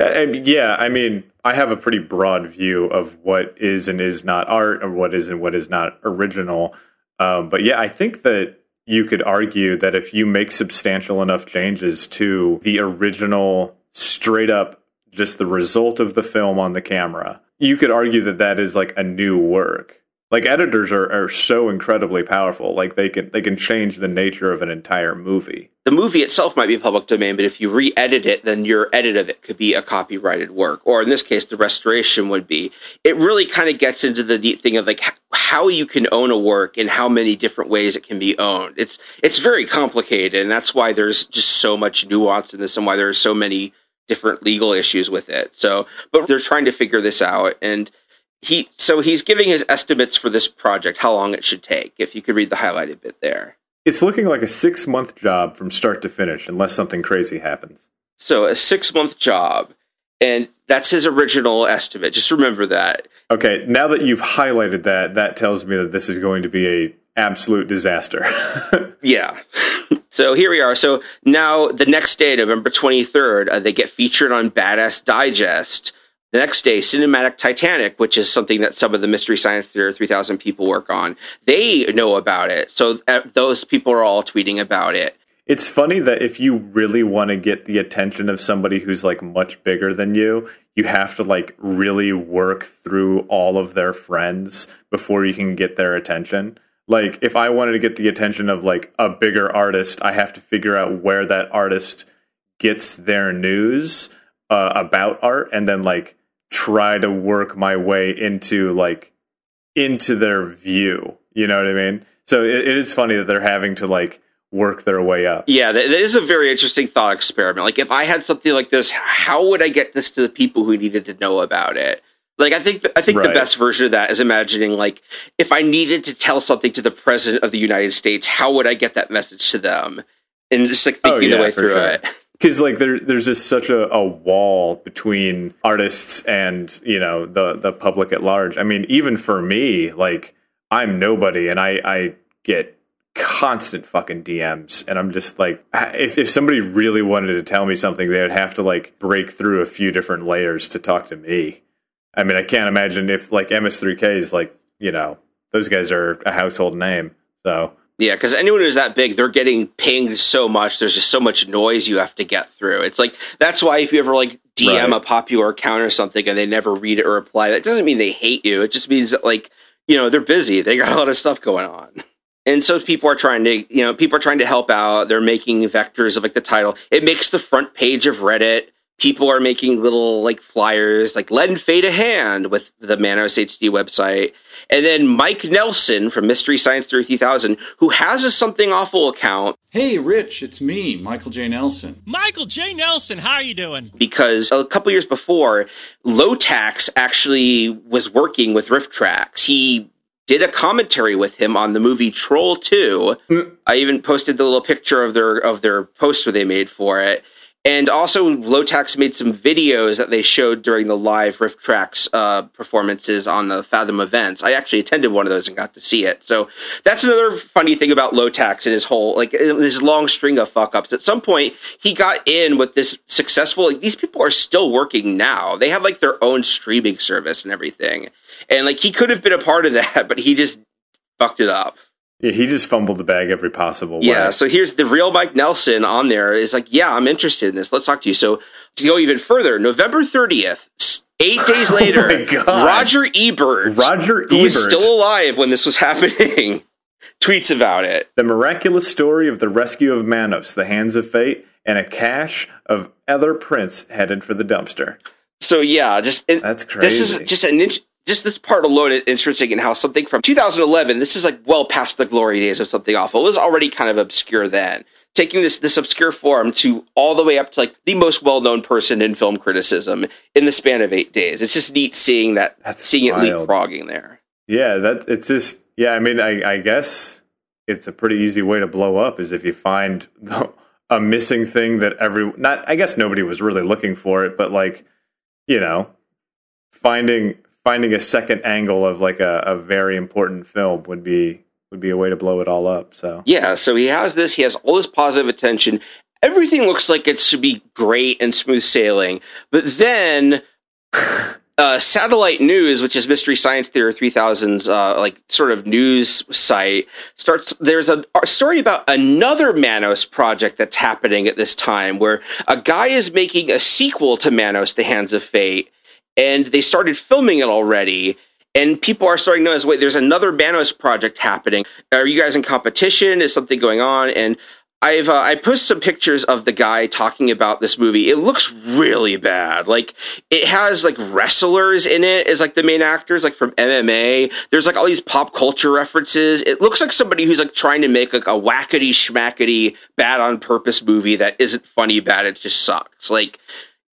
Uh, yeah, I mean, I have a pretty broad view of what is and is not art, or what is and what is not original. Um, but yeah, I think that you could argue that if you make substantial enough changes to the original, straight up, just the result of the film on the camera, you could argue that that is like a new work. Like editors are, are so incredibly powerful. Like they can they can change the nature of an entire movie. the movie itself might be public domain, but if you re-edit it, then your edit of it could be a copyrighted work, or in this case, the restoration would be. It really kind of gets into the neat thing of like how you can own a work and how many different ways it can be owned. It's it's very complicated, and that's why there's just so much nuance in this, and why there are so many different legal issues with it. So, but they're trying to figure this out, and he so he's giving his estimates for this project, how long it should take. If you could read the highlighted bit there. It's looking like a six month job from start to finish, unless something crazy happens. So a six month job, and that's his original estimate. Just remember that. Okay, now that you've highlighted that, that tells me that this is going to be a absolute disaster. Yeah. so here we are. So now the next day, November twenty third, uh, they get featured on Badass Digest. The next day, Cinematic Titanic, which is something that some of the Mystery Science Theater 3000 people work on, they know about it. So uh, those people are all tweeting about it. It's funny that if you really want to get the attention of somebody who's like much bigger than you, you have to like really work through all of their friends before you can get their attention. Like if I wanted to get the attention of like a bigger artist, I have to figure out where that artist gets their news uh, about art and then like try to work my way into like into their view. You know what I mean? So it, it is funny that they're having to like work their way up. Yeah, that, that is a very interesting thought experiment. Like, if I had something like this, how would I get this to the people who needed to know about it? Like, I think I think the best version of that is imagining like if I needed to tell something to the president of the United States, how would I get that message to them? And just like Oh, yeah, the way through sure. it. because like there there's just such a, a wall between artists and you know the the public at large i mean even for me like i'm nobody and i i get constant fucking dms and i'm just like if, if somebody really wanted to tell me something they would have to like break through a few different layers to talk to me i mean i can't imagine if like MST3K is like you know those guys are a household name so Yeah, because anyone who's that big, they're getting pinged so much. There's just so much noise you have to get through. It's like that's why if you ever like DM Right. a popular account or something and they never read it or reply, that doesn't mean they hate you. It just means that like you know they're busy. They got a lot of stuff going on. And so people are trying to, you know, people are trying to help out. They're making vectors of like the title. It makes the front page of Reddit. People are making little like flyers, like lend fate a hand with the Manos HD website. And then Mike Nelson from Mystery Science 3000, who has a Something Awful account Hey, Rich, it's me, Michael J. Nelson. Michael J. Nelson, how are you doing? because a couple years before, Lotax actually was working with RiffTrax. He did a commentary with him on the movie Troll 2. Mm. I even posted the little picture of their of their poster they made for it. And also, Lotax made some videos that they showed during the live RiffTrax uh, performances on the Fathom events. I actually attended one of those and got to see it. So that's another funny thing about Lotax and his whole like his long string of fuck ups. At some point, he got in with this successful. Like these people are still working now. They have like their own streaming service and everything. And like he could have been a part of that, but he just fucked it up. Yeah, he just fumbled the bag every possible way. Yeah, so here's the real Mike Nelson on there is like, yeah, I'm interested in this. Let's talk to you. So to go even further, November 30th, eight days later, Oh my God. Roger Ebert, Roger who was still alive when this was happening, tweets about it. The miraculous story of the rescue of Manos, the hands of fate, and a cache of other prints headed for the dumpster. So yeah, just that's That's This is just an just this part alone is interesting in how something from 2011. This is like well past the glory days of something awful. It was already kind of obscure then. Taking this this obscure form to all the way up to like the most well known person in film criticism in the span of eight days. It's just neat seeing that That's seeing wild. it leapfrogging there. Yeah, that it's just yeah. I mean, I, I guess it's a pretty easy way to blow up is if you find a missing thing that every not. I guess nobody was really looking for it, but like you know, finding finding a second angle of like a, a very important film would be would be a way to blow it all up. So Yeah, so he has this. He has all this positive attention. Everything looks like it should be great and smooth sailing. But then, uh, Satellite News, which is Mystery Science Theater 3000's uh, like sort of news site, starts. There's a, a story about another Manos project that's happening at this time, where a guy is making a sequel to Manos: The Hands of Fate, and they started filming it already. And people are starting to notice, wait, there's another Manos project happening. Are you guys in competition? Is something going on? And I've uh, I posted some pictures of the guy talking about this movie. It looks really bad. Like it has like wrestlers in it as like the main actors, like from MMA. There's like all these pop culture references. It looks like somebody who's like trying to make like a wackety schmackety bad on purpose movie that isn't funny bad. It just sucks. Like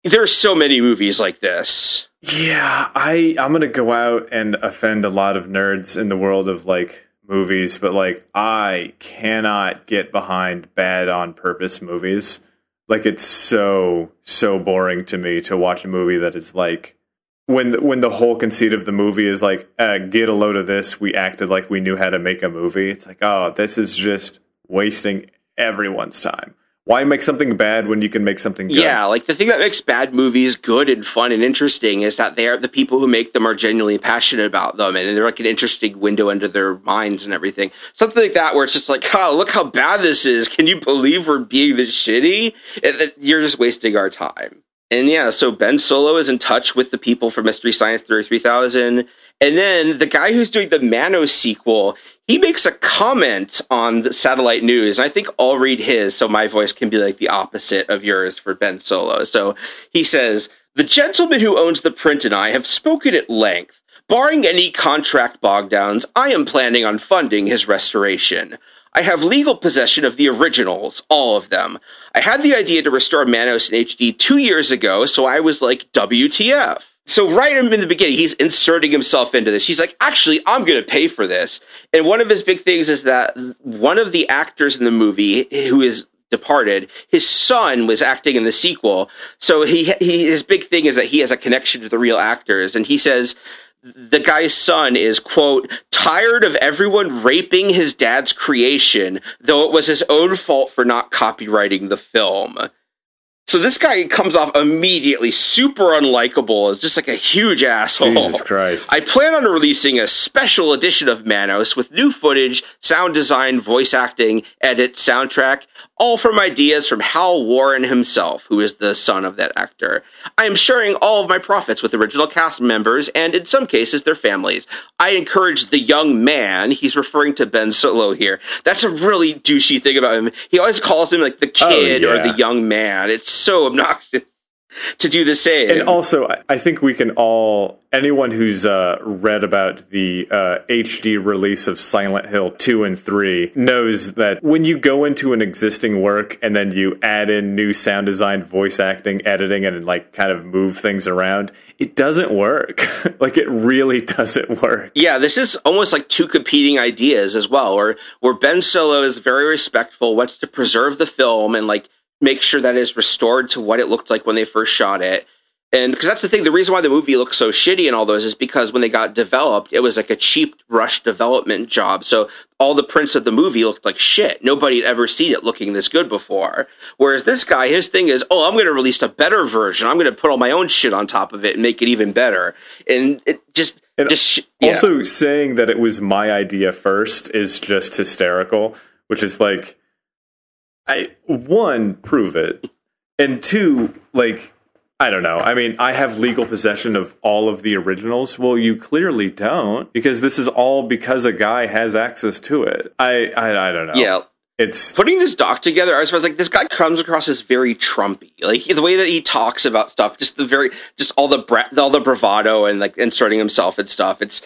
there's so many movies like this. Yeah, I I'm gonna go out and offend a lot of nerds in the world of like movies, but like I cannot get behind bad on purpose movies. Like it's so so boring to me to watch a movie that is like when when the whole conceit of the movie is like uh, get a load of this. We acted like we knew how to make a movie. It's like oh, this is just wasting everyone's time. Why make something bad when you can make something good? Yeah, like the thing that makes bad movies good and fun and interesting is that they're the people who make them are genuinely passionate about them and they're like an interesting window into their minds and everything. Something like that where it's just like, oh, look how bad this is. Can you believe we're being this shitty? You're just wasting our time. And yeah, so Ben Solo is in touch with the people from Mystery Science Theater 3000. And then the guy who's doing the Manos sequel, he makes a comment on the satellite news. And I think I'll read his so my voice can be like the opposite of yours for Ben Solo. So he says, The gentleman who owns the print and I have spoken at length. Barring any contract bogdowns, I am planning on funding his restoration. I have legal possession of the originals, all of them. I had the idea to restore Manos in HD two years ago, so I was like, WTF. So right in the beginning, he's inserting himself into this. He's like, actually, I'm going to pay for this. And one of his big things is that one of the actors in the movie who is departed, his son was acting in the sequel. So he, he his big thing is that he has a connection to the real actors. And he says the guy's son is quote tired of everyone raping his dad's creation though it was his own fault for not copywriting the film so this guy comes off immediately super unlikable as just like a huge asshole Jesus Christ. I plan on releasing a special edition of Manos with new footage, sound design, voice acting, edit, soundtrack, all from ideas from Hal Warren himself, who is the son of that actor. I am sharing all of my profits with original cast members and, in some cases, their families. I encourage the young man, he's referring to Ben Solo here. That's a really douchey thing about him. He always calls him like the oh, kid or Oh, yeah. the young man. It's so obnoxious to do the same. And also, I- think we can all, anyone who's uh, read about the uh, HD release of Silent Hill 2 and 3 knows that when you go into an existing work and then you add in new sound design, voice acting, editing, and like kind of move things around, it doesn't work. like, it really doesn't work. Yeah, this is almost like two competing ideas as well, where where Ben Solo is very respectful, wants to preserve the film and like make sure that it is restored to what it looked like when they first shot it. And because that's the thing, the reason why the movie looks so shitty and all those is because when they got developed, it was like a cheap rush development job. So all the prints of the movie looked like shit. Nobody had ever seen it looking this good before. Whereas this guy, his thing is, oh, I'm going to release a better version. I'm going to put all my own shit on top of it and make it even better. And it just, And just yeah. Also, saying that it was my idea first is just hysterical, which is like, I one prove it, and two, like, I don't know. I mean, I have legal possession of all of the originals. Well, you clearly don't, because this is all because a guy has access to it. I, I, I don't know. yeah. It's putting this doc together, I was like, this guy comes across as very Trumpy. Like the way that he talks about stuff, just the very, just all the bra- all the bravado and like inserting himself and stuff. It's,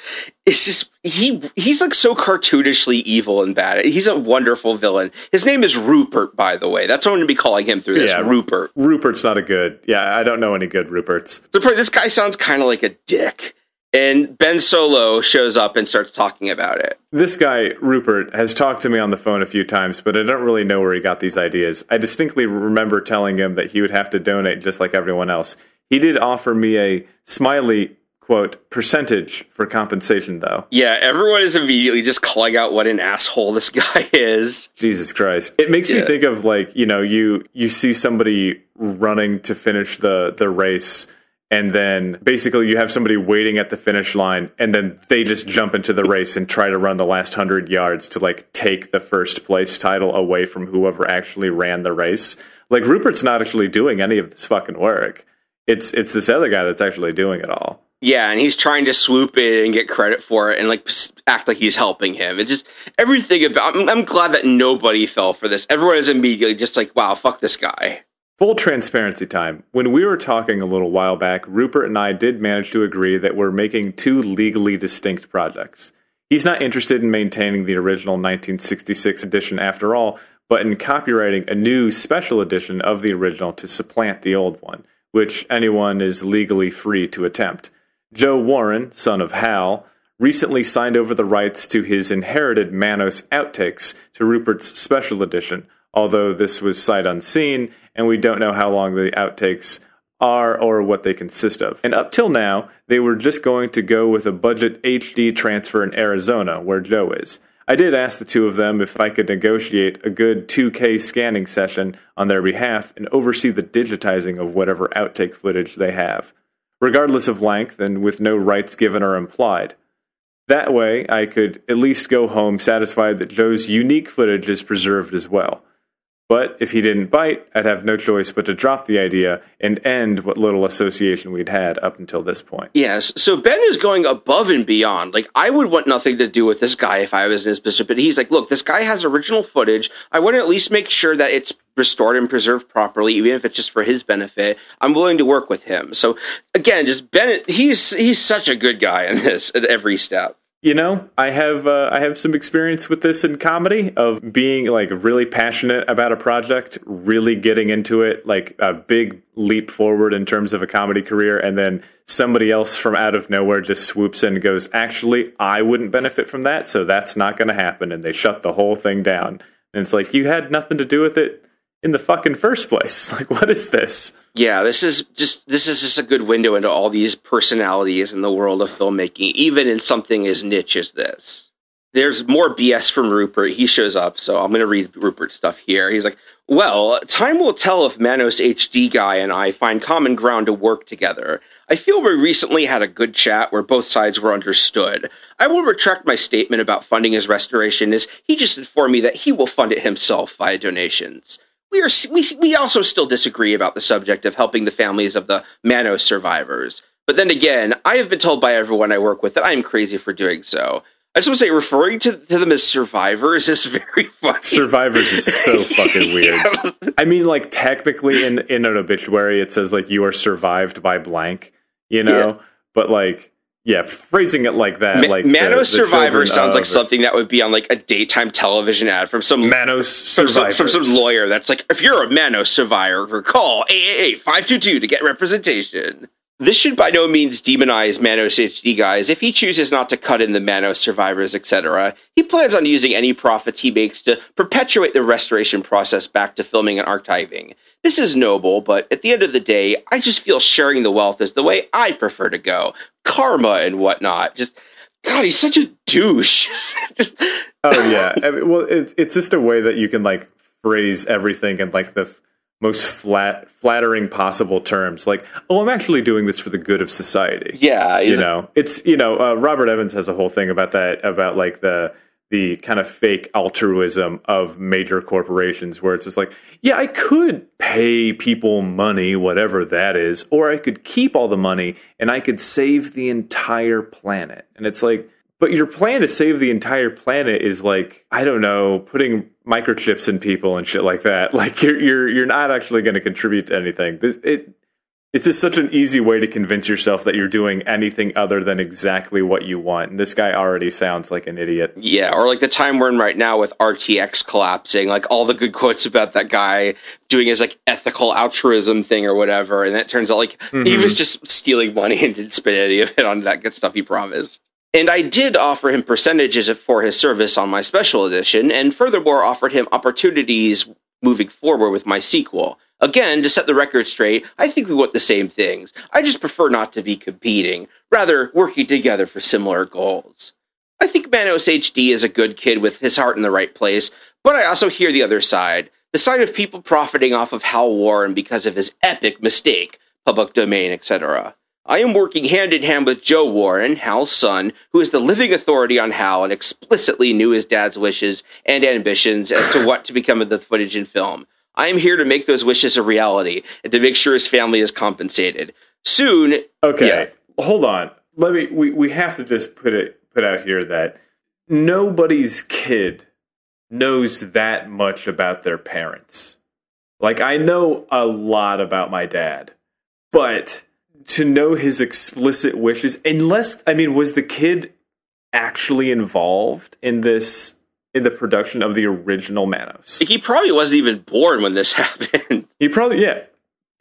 it's just he he's like so cartoonishly evil and bad. He's a wonderful villain. His name is Rupert, by the way. That's what I'm going to be calling him through this. Yeah. Rupert. Rupert's not a good. Yeah, I don't know any good Ruperts. So this guy sounds kind of like a dick. And Ben Solo shows up and starts talking about it. This guy, Rupert, has talked to me on the phone a few times, but I don't really know where he got these ideas. I distinctly remember telling him that he would have to donate just like everyone else. He did offer me a smiley, quote, percentage for compensation, though. Yeah, everyone is immediately just calling out what an asshole this guy is. Jesus Christ. It makes me think of like, you know, you you see somebody running to finish the the race and then basically you have somebody waiting at the finish line and then they just jump into the race and try to run the last 100 yards to like take the first place title away from whoever actually ran the race. Like Rupert's not actually doing any of this fucking work. It's it's this other guy that's actually doing it all. Yeah, and he's trying to swoop in and get credit for it and like act like he's helping him. It just everything about. I'm, I'm glad that nobody fell for this. Everyone is immediately just like, "Wow, fuck this guy." Full transparency time. When we were talking a little while back, Rupert and I did manage to agree that we're making two legally distinct projects. He's not interested in maintaining the original 1966 edition after all, but in copyrighting a new special edition of the original to supplant the old one, which anyone is legally free to attempt. Joe Warren, son of Hal, recently signed over the rights to his inherited Manos outtakes to Rupert's special edition, although this was sight unseen, and we don't know how long the outtakes are or what they consist of. And up till now, they were just going to go with a budget HD transfer in Arizona, where Joe is. I did ask the two of them if I could negotiate a good 2K scanning session on their behalf and oversee the digitizing of whatever outtake footage they have, regardless of length and with no rights given or implied. That way, I could at least go home satisfied that Joe's unique footage is preserved as well. But if he didn't bite, I'd have no choice but to drop the idea and end what little association we'd had up until this point. Yes. So Ben is going above and beyond. Like I would want nothing to do with this guy if I was in his position. But he's like, look, this guy has original footage. I want to at least make sure that it's restored and preserved properly, even if it's just for his benefit. I'm willing to work with him. So again, just Ben. He's he's such a good guy in this at every step. You know, I have uh, I have some experience with this in comedy of being like really passionate about a project, really getting into it, like a big leap forward in terms of a comedy career, and then somebody else from out of nowhere just swoops in and goes, "Actually, I wouldn't benefit from that, so that's not going to happen," and they shut the whole thing down. And it's like you had nothing to do with it in the fucking first place. Like, what is this? Yeah, this is just this is just a good window into all these personalities in the world of filmmaking, even in something as niche as this. There's more BS from Rupert. He shows up, so I'm going to read Rupert's stuff here. He's like, "Well, time will tell if Manos HD guy and I find common ground to work together. I feel we recently had a good chat where both sides were understood. I will retract my statement about funding his restoration, as he just informed me that he will fund it himself via donations." We are we, we also still disagree about the subject of helping the families of the Manos survivors. But then again, I have been told by everyone I work with that I am crazy for doing so. I just want to say, referring to, to them as survivors is very funny. Survivors is so fucking weird. I mean, like technically in in an obituary, it says like you are survived by blank, you know. But like, yeah, phrasing it like that, Ma- like the- Manos the survivor children sounds like something that would be on like a daytime television ad from some Manos from some, from some lawyer that's like, if you're a Manos survivor, call 888 522 to get representation. This should by no means demonize Manos HD guys. If he chooses not to cut in the Manos survivors, etc., he plans on using any profits he makes to perpetuate the restoration process back to filming and archiving. This is noble, but at the end of the day, I just feel sharing the wealth is the way I prefer to go. Karma and whatnot. Just, God, he's such a douche. just, Oh yeah. I mean, well, it's it's just a way that you can like phrase everything and like the most flat, flattering possible terms. Like, oh, I'm actually doing this for the good of society. yeah, you know it's you know uh, robert evans has a whole thing about that about like the the kind of fake altruism of major corporations where it's just like yeah i could pay people money whatever that is or i could keep all the money and i could save the entire planet and it's like but your plan to save the entire planet is like i don't know putting microchips in people and shit like that like you're you're you're not actually going to contribute to anything this it it's just such an easy way to convince yourself that you're doing anything other than exactly what you want. And this guy already sounds like an idiot. Yeah, or like the time we're in right now with FTX collapsing, like all the good quotes about that guy doing his like ethical altruism thing or whatever, and that turns out like he mm-hmm. was just stealing money and didn't spend any of it on that good stuff he promised. And I did offer him percentages for his service on my special edition, and furthermore offered him opportunities moving forward with my sequel. Again, to set the record straight, I think we want the same things. I just prefer not to be competing, rather working together for similar goals. I think Manos HD is a good kid with his heart in the right place, but I also hear the other side. The side of people profiting off of Hal Warren because of his epic mistake, public domain, etc. I am working hand in hand with Joe Warren, Hal's son, who is the living authority on Hal and explicitly knew his dad's wishes and ambitions as to what to become of the footage and film. I am here to make those wishes a reality and to make sure his family is compensated. Soon, Okay, hold on. Let me. We, we have to just put it put out here that nobody's kid knows that much about their parents. Like I know a lot about my dad, but to know his explicit wishes, unless I mean, was the kid actually involved in this in the production of the original Manos? he probably wasn't even born when this happened. He probably yeah,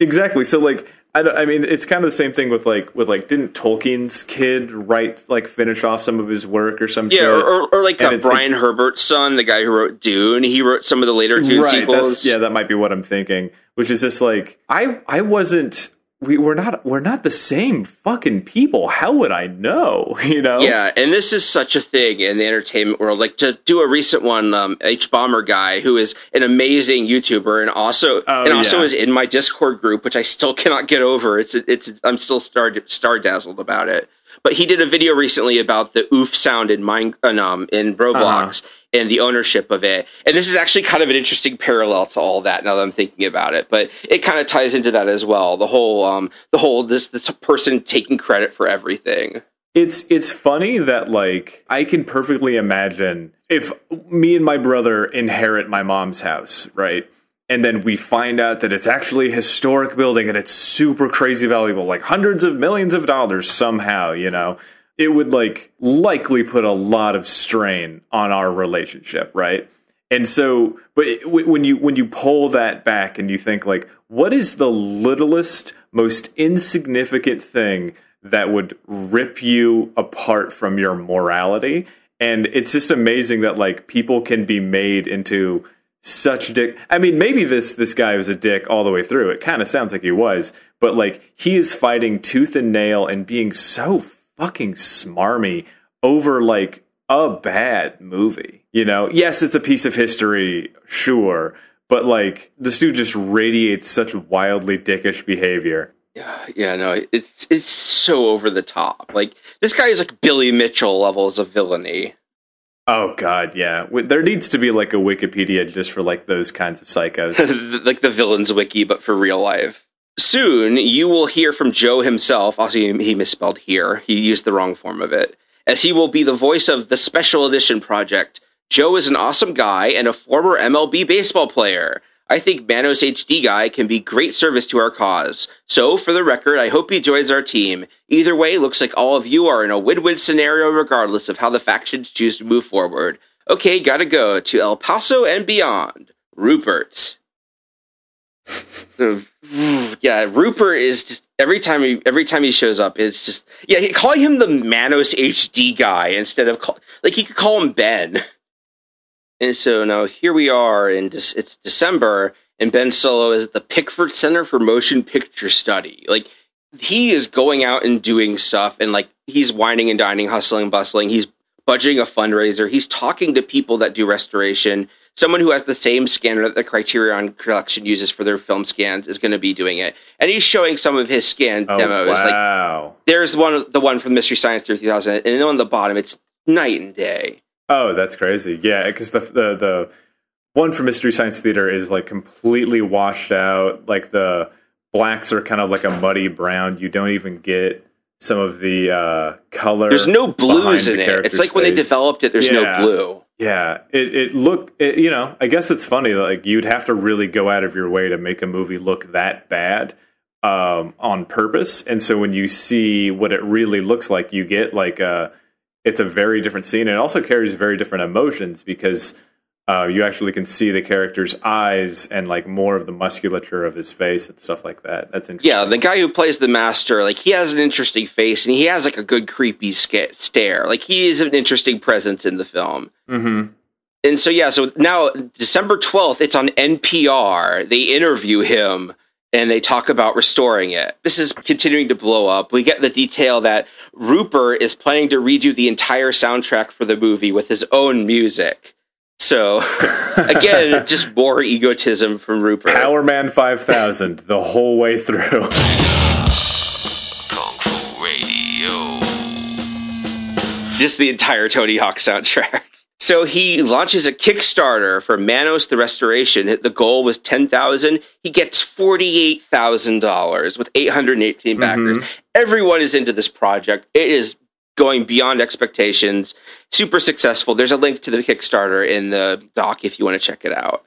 exactly. So like I, don't- I mean it's kind of the same thing with like with like didn't Tolkien's kid write like finish off some of his work or something? Yeah, or, or, or like uh, it- Brian Herbert's son, the guy who wrote Dune. He wrote some of the later Dune right, sequels. yeah, that might be what I'm thinking. Which is just like I I wasn't we we're not we're not the same fucking people. How would I know? You know? Yeah, and this is such a thing in the entertainment world. Like to do a recent one, um, Hbomberguy, who is an amazing YouTuber and also Oh, and also yeah. is in my Discord group, which I still cannot get over. It's it's I'm still star star dazzled about it. But he did a video recently about the oof sound in mine in, um, in Roblox Uh-huh. and the ownership of it. And this is actually kind of an interesting parallel to all that. Now that I'm thinking about it, but it kind of ties into that as well. The whole um, the whole this this person taking credit for everything. It's it's funny that like I can perfectly imagine if me and my brother inherit my mom's house, right? And then we find out that it's actually a historic building and it's super crazy valuable, like hundreds of millions of dollars somehow, you know. It would like likely put a lot of strain on our relationship, right? And so, but when you when you pull that back and you think like, what is the littlest, most insignificant thing that would rip you apart from your morality? And it's just amazing that like people can be made into such dick. I mean, maybe this this guy was a dick all the way through. It kind of sounds like he was, but like he is fighting tooth and nail and being so fucking smarmy over like a bad movie. You know, yes, it's a piece of history, sure, but like this dude just radiates such wildly dickish behavior. Yeah, yeah, no, it's it's so over the top. Like this guy is like Billy Mitchell levels of villainy. Oh god, yeah. There needs to be like a Wikipedia just for like those kinds of psychos. like the villains wiki, but for real life. Soon you will hear from Joe himself. Also, he he misspelled here. He used the wrong form of it. As he will be the voice of the Special Edition project. Joe is an awesome guy and a former MLB baseball player. I think Manos HD guy can be great service to our cause. So, for the record, I hope he joins our team. Either way, looks like all of you are in a win-win scenario regardless of how the factions choose to move forward. Okay, gotta go to El Paso and beyond. Rupert. Yeah, Rupert is just every time he every time he shows up, it's just yeah. Calling him the Manos HD guy instead of call, like he could call him Ben. And so now here we are, and it's December, and Ben Solo is at the Pickford Center for Motion Picture Study. Like he is going out and doing stuff, and like he's wining and dining, hustling, bustling. He's budgeting a fundraiser. He's talking to people that do restoration someone who has the same scanner that the Criterion Collection uses for their film scans is going to be doing it. And he's showing some of his scan Oh, demos. wow. Like there's one, the one from Mystery Science Theater 3000, and then on the bottom, it's night and day. Oh, that's crazy. Yeah, because the, the the one for Mystery Science Theater is like completely washed out. Like the blacks are kind of like a muddy brown. You don't even get some of the uh, color. There's no blues in it. It's like when they developed it, there's Yeah. no blue. Yeah, it it look it, you know. I guess it's funny. Like you'd have to really go out of your way to make a movie look that bad um, on purpose. And so when you see what it really looks like, you get like a it's a very different scene. It also carries very different emotions because uh, you actually can see the character's eyes and like more of the musculature of his face and stuff like that. That's interesting. Yeah, the guy who plays the master, like he has an interesting face and he has like a good creepy sca- stare. Like he is an interesting presence in the film. hmm And so yeah, so now December 12th, it's on NPR. They interview him and they talk about restoring it. This is continuing to blow up. We get the detail that Rupert is planning to redo the entire soundtrack for the movie with his own music. So again, just more egotism from Rupert. Power Man Five Thousand the whole way through. Kung Fu Radio. just the entire Tony Hawk soundtrack. So he launches a Kickstarter for Manos the Restoration. The goal was ten thousand. He gets forty eight thousand dollars with eight hundred eighteen backers. Mm-hmm. Everyone is into this project. It is going beyond expectations. Super successful. There's a link to the Kickstarter in the doc if you want to check it out.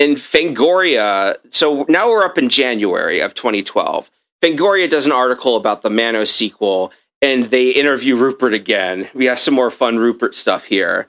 In Fangoria, so now we're up in January of 2012. Fangoria does an article about the Manos sequel and they interview Rupert again. We have some more fun Rupert stuff here.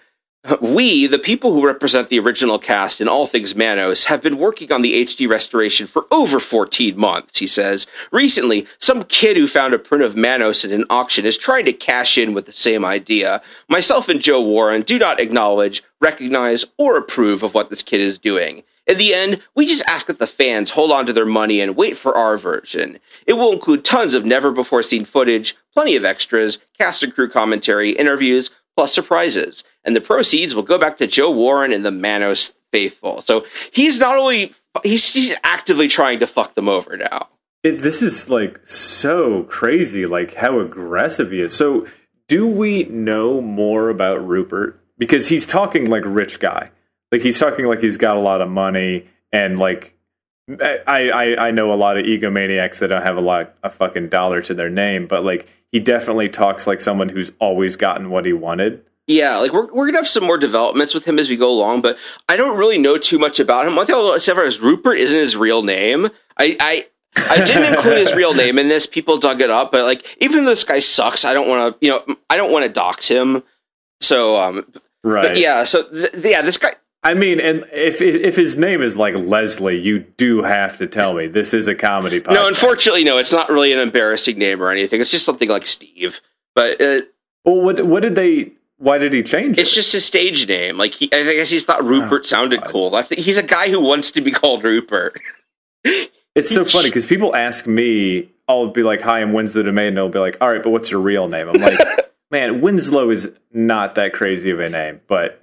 We, the people who represent the original cast in all things Manos, have been working on the HD restoration for over 14 months, he says. Recently, some kid who found a print of Manos at an auction is trying to cash in with the same idea. Myself and Joe Warren do not acknowledge, recognize, or approve of what this kid is doing. In the end, we just ask that the fans hold on to their money and wait for our version. It will include tons of never before seen footage, plenty of extras, cast and crew commentary, interviews, plus surprises. And the proceeds will go back to Joe Warren and the Manos faithful. So he's not only he's, he's actively trying to fuck them over now. It, this is like so crazy, like how aggressive he is. So, do we know more about Rupert? Because he's talking like rich guy, like he's talking like he's got a lot of money, and like I I, I know a lot of egomaniacs that don't have a lot a fucking dollar to their name, but like he definitely talks like someone who's always gotten what he wanted. Yeah, like we're, we're gonna have some more developments with him as we go along, but I don't really know too much about him. One thing I'll say is Rupert isn't his real name. I, I I didn't include his real name in this. People dug it up, but like even though this guy sucks, I don't want to you know I don't want to dox him. So um, Right. but yeah, so th- yeah, this guy. I mean, and if if his name is like Leslie, you do have to tell me this is a comedy podcast. No, unfortunately, no. It's not really an embarrassing name or anything. It's just something like Steve. But uh, Well, what what did they? Why did he change it's it? just his stage name. Like he, I guess he thought Rupert sounded cool. I think he's a guy who wants to be called Rupert. It's so funny because people ask me, I'll be like, "Hi, I'm Winslow Dumaine," and they'll be like, "All right, but what's your real name?" I'm like, "Man, Winslow is not that crazy of a name, but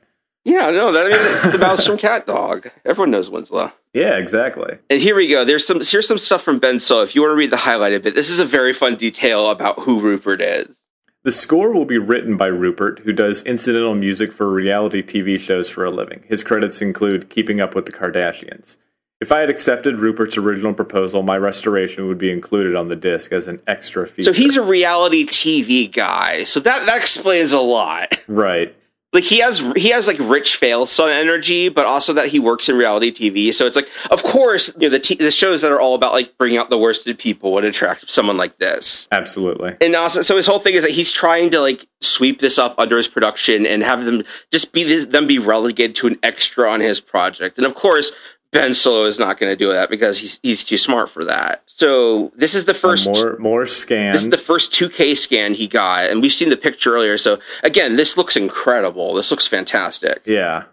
Yeah, no, that I mean, it's the mouse from CatDog. Everyone knows Winslow. yeah, exactly." And here we go. There's some here's some stuff from Ben So. If you want to read the highlighted bit, this is a very fun detail about who Rupert is. The score will be written by Rupert, who does incidental music for reality TV shows for a living. His credits include Keeping Up with the Kardashians. If I had accepted Rupert's original proposal, my restoration would be included on the disc as an extra feature. So he's a reality TV guy. So that that explains a lot. right. Like he has he has like rich fail son energy, but also that he works in reality TV. So it's like, of course, you know the t- the shows that are all about like bringing out the worst in people would attract someone like this. Absolutely. And also, so his whole thing is that he's trying to like sweep this up under his production and have them just be this, them be relegated to an extra on his project. And of course, Ben Solo is not going to do that because he's he's too smart for that. So this is the first more more scans. This is the first 2K scan he got, and we've seen the picture earlier. So again, this looks incredible. This looks fantastic. Yeah.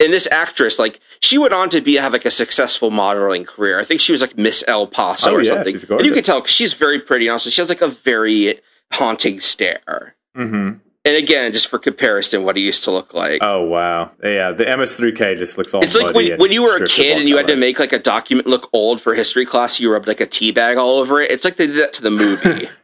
And this actress, like, she went on to be have like a successful modeling career. I think she was like Miss El Paso Oh, or yeah, something. And you can tell she's very pretty. And also, she has like a very haunting stare. Mm-hmm. And again, just for comparison, what it used to look like. Oh wow. Yeah. The MST3K just looks all. It's like when, when you were a kid and you had to make like a document look old for history class. You rubbed like a tea bag all over it. It's like they did that to the movie.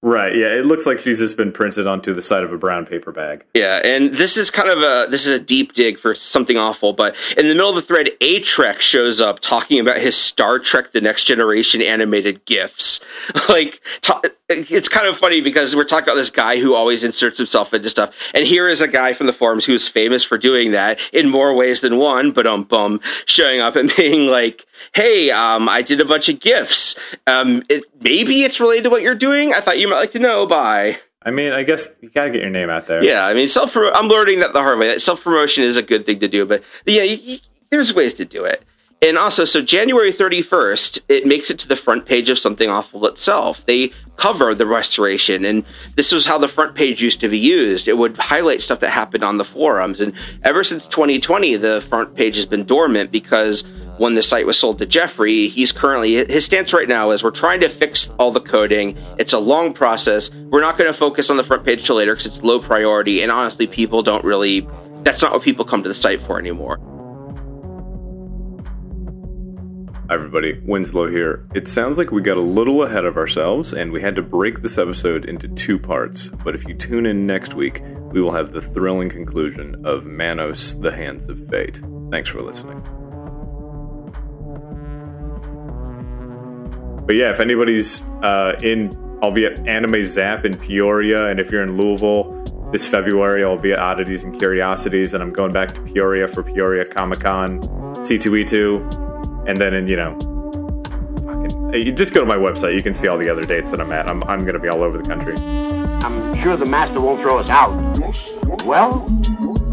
Right. Yeah. It looks like she's just been printed onto the side of a brown paper bag. yeah, and this is kind of a this is a deep dig for something awful. But in the middle of the thread, A Trek shows up talking about his Star Trek: The Next Generation animated gifs. like it's kind of funny because we're talking about this guy who always inserts himself into stuff, and here is a guy from the forums who's famous for doing that in more ways than one. But um, bum, showing up and being like, "Hey, um, I did a bunch of gifts. Um, it, maybe it's related to what you're doing. I thought you might like to know." Bye. I mean, I guess you gotta get your name out there. Yeah, I mean, self. I'm learning that the hard way. Self promotion is a good thing to do, but yeah, you, you, there's ways to do it. And also, so January 31st, it makes it to the front page of Something Awful itself. They cover the restoration, and this was how the front page used to be used. It would highlight stuff that happened on the forums, and ever since 2020, the front page has been dormant because when the site was sold to Jeffrey, he's currently his stance right now is we're trying to fix all the coding. It's a long process. We're not going to focus on the front page till later because it's low priority, and honestly, people don't really. That's not what people come to the site for anymore. Hi, everybody. Winslow here. It sounds like we got a little ahead of ourselves and we had to break this episode into two parts. But if you tune in next week, we will have the thrilling conclusion of Manos, the Hands of Fate. Thanks for listening. But yeah, if anybody's uh, in, I'll be at Anime Zap in Peoria, and if you're in Louisville this February, I'll be at Oddities and Curiosities, and I'm going back to Peoria for Peoria Comic Con, C2E2, and then in you know, fucking, you just go to my website. You can see all the other dates that I'm at. I'm I'm gonna be all over the country. I'm sure the master won't throw us out. Well,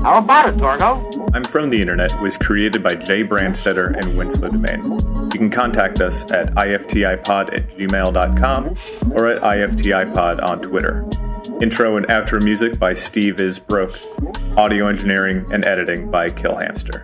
how about it, Torgo? I'm from the Internet was created by Jay Brandstetter and Winslow Dumaine. You can contact us at iftipod at gmail.com or at iftipod on Twitter. Intro and outro music by Steve is Broke. Audio engineering and editing by Killhamster.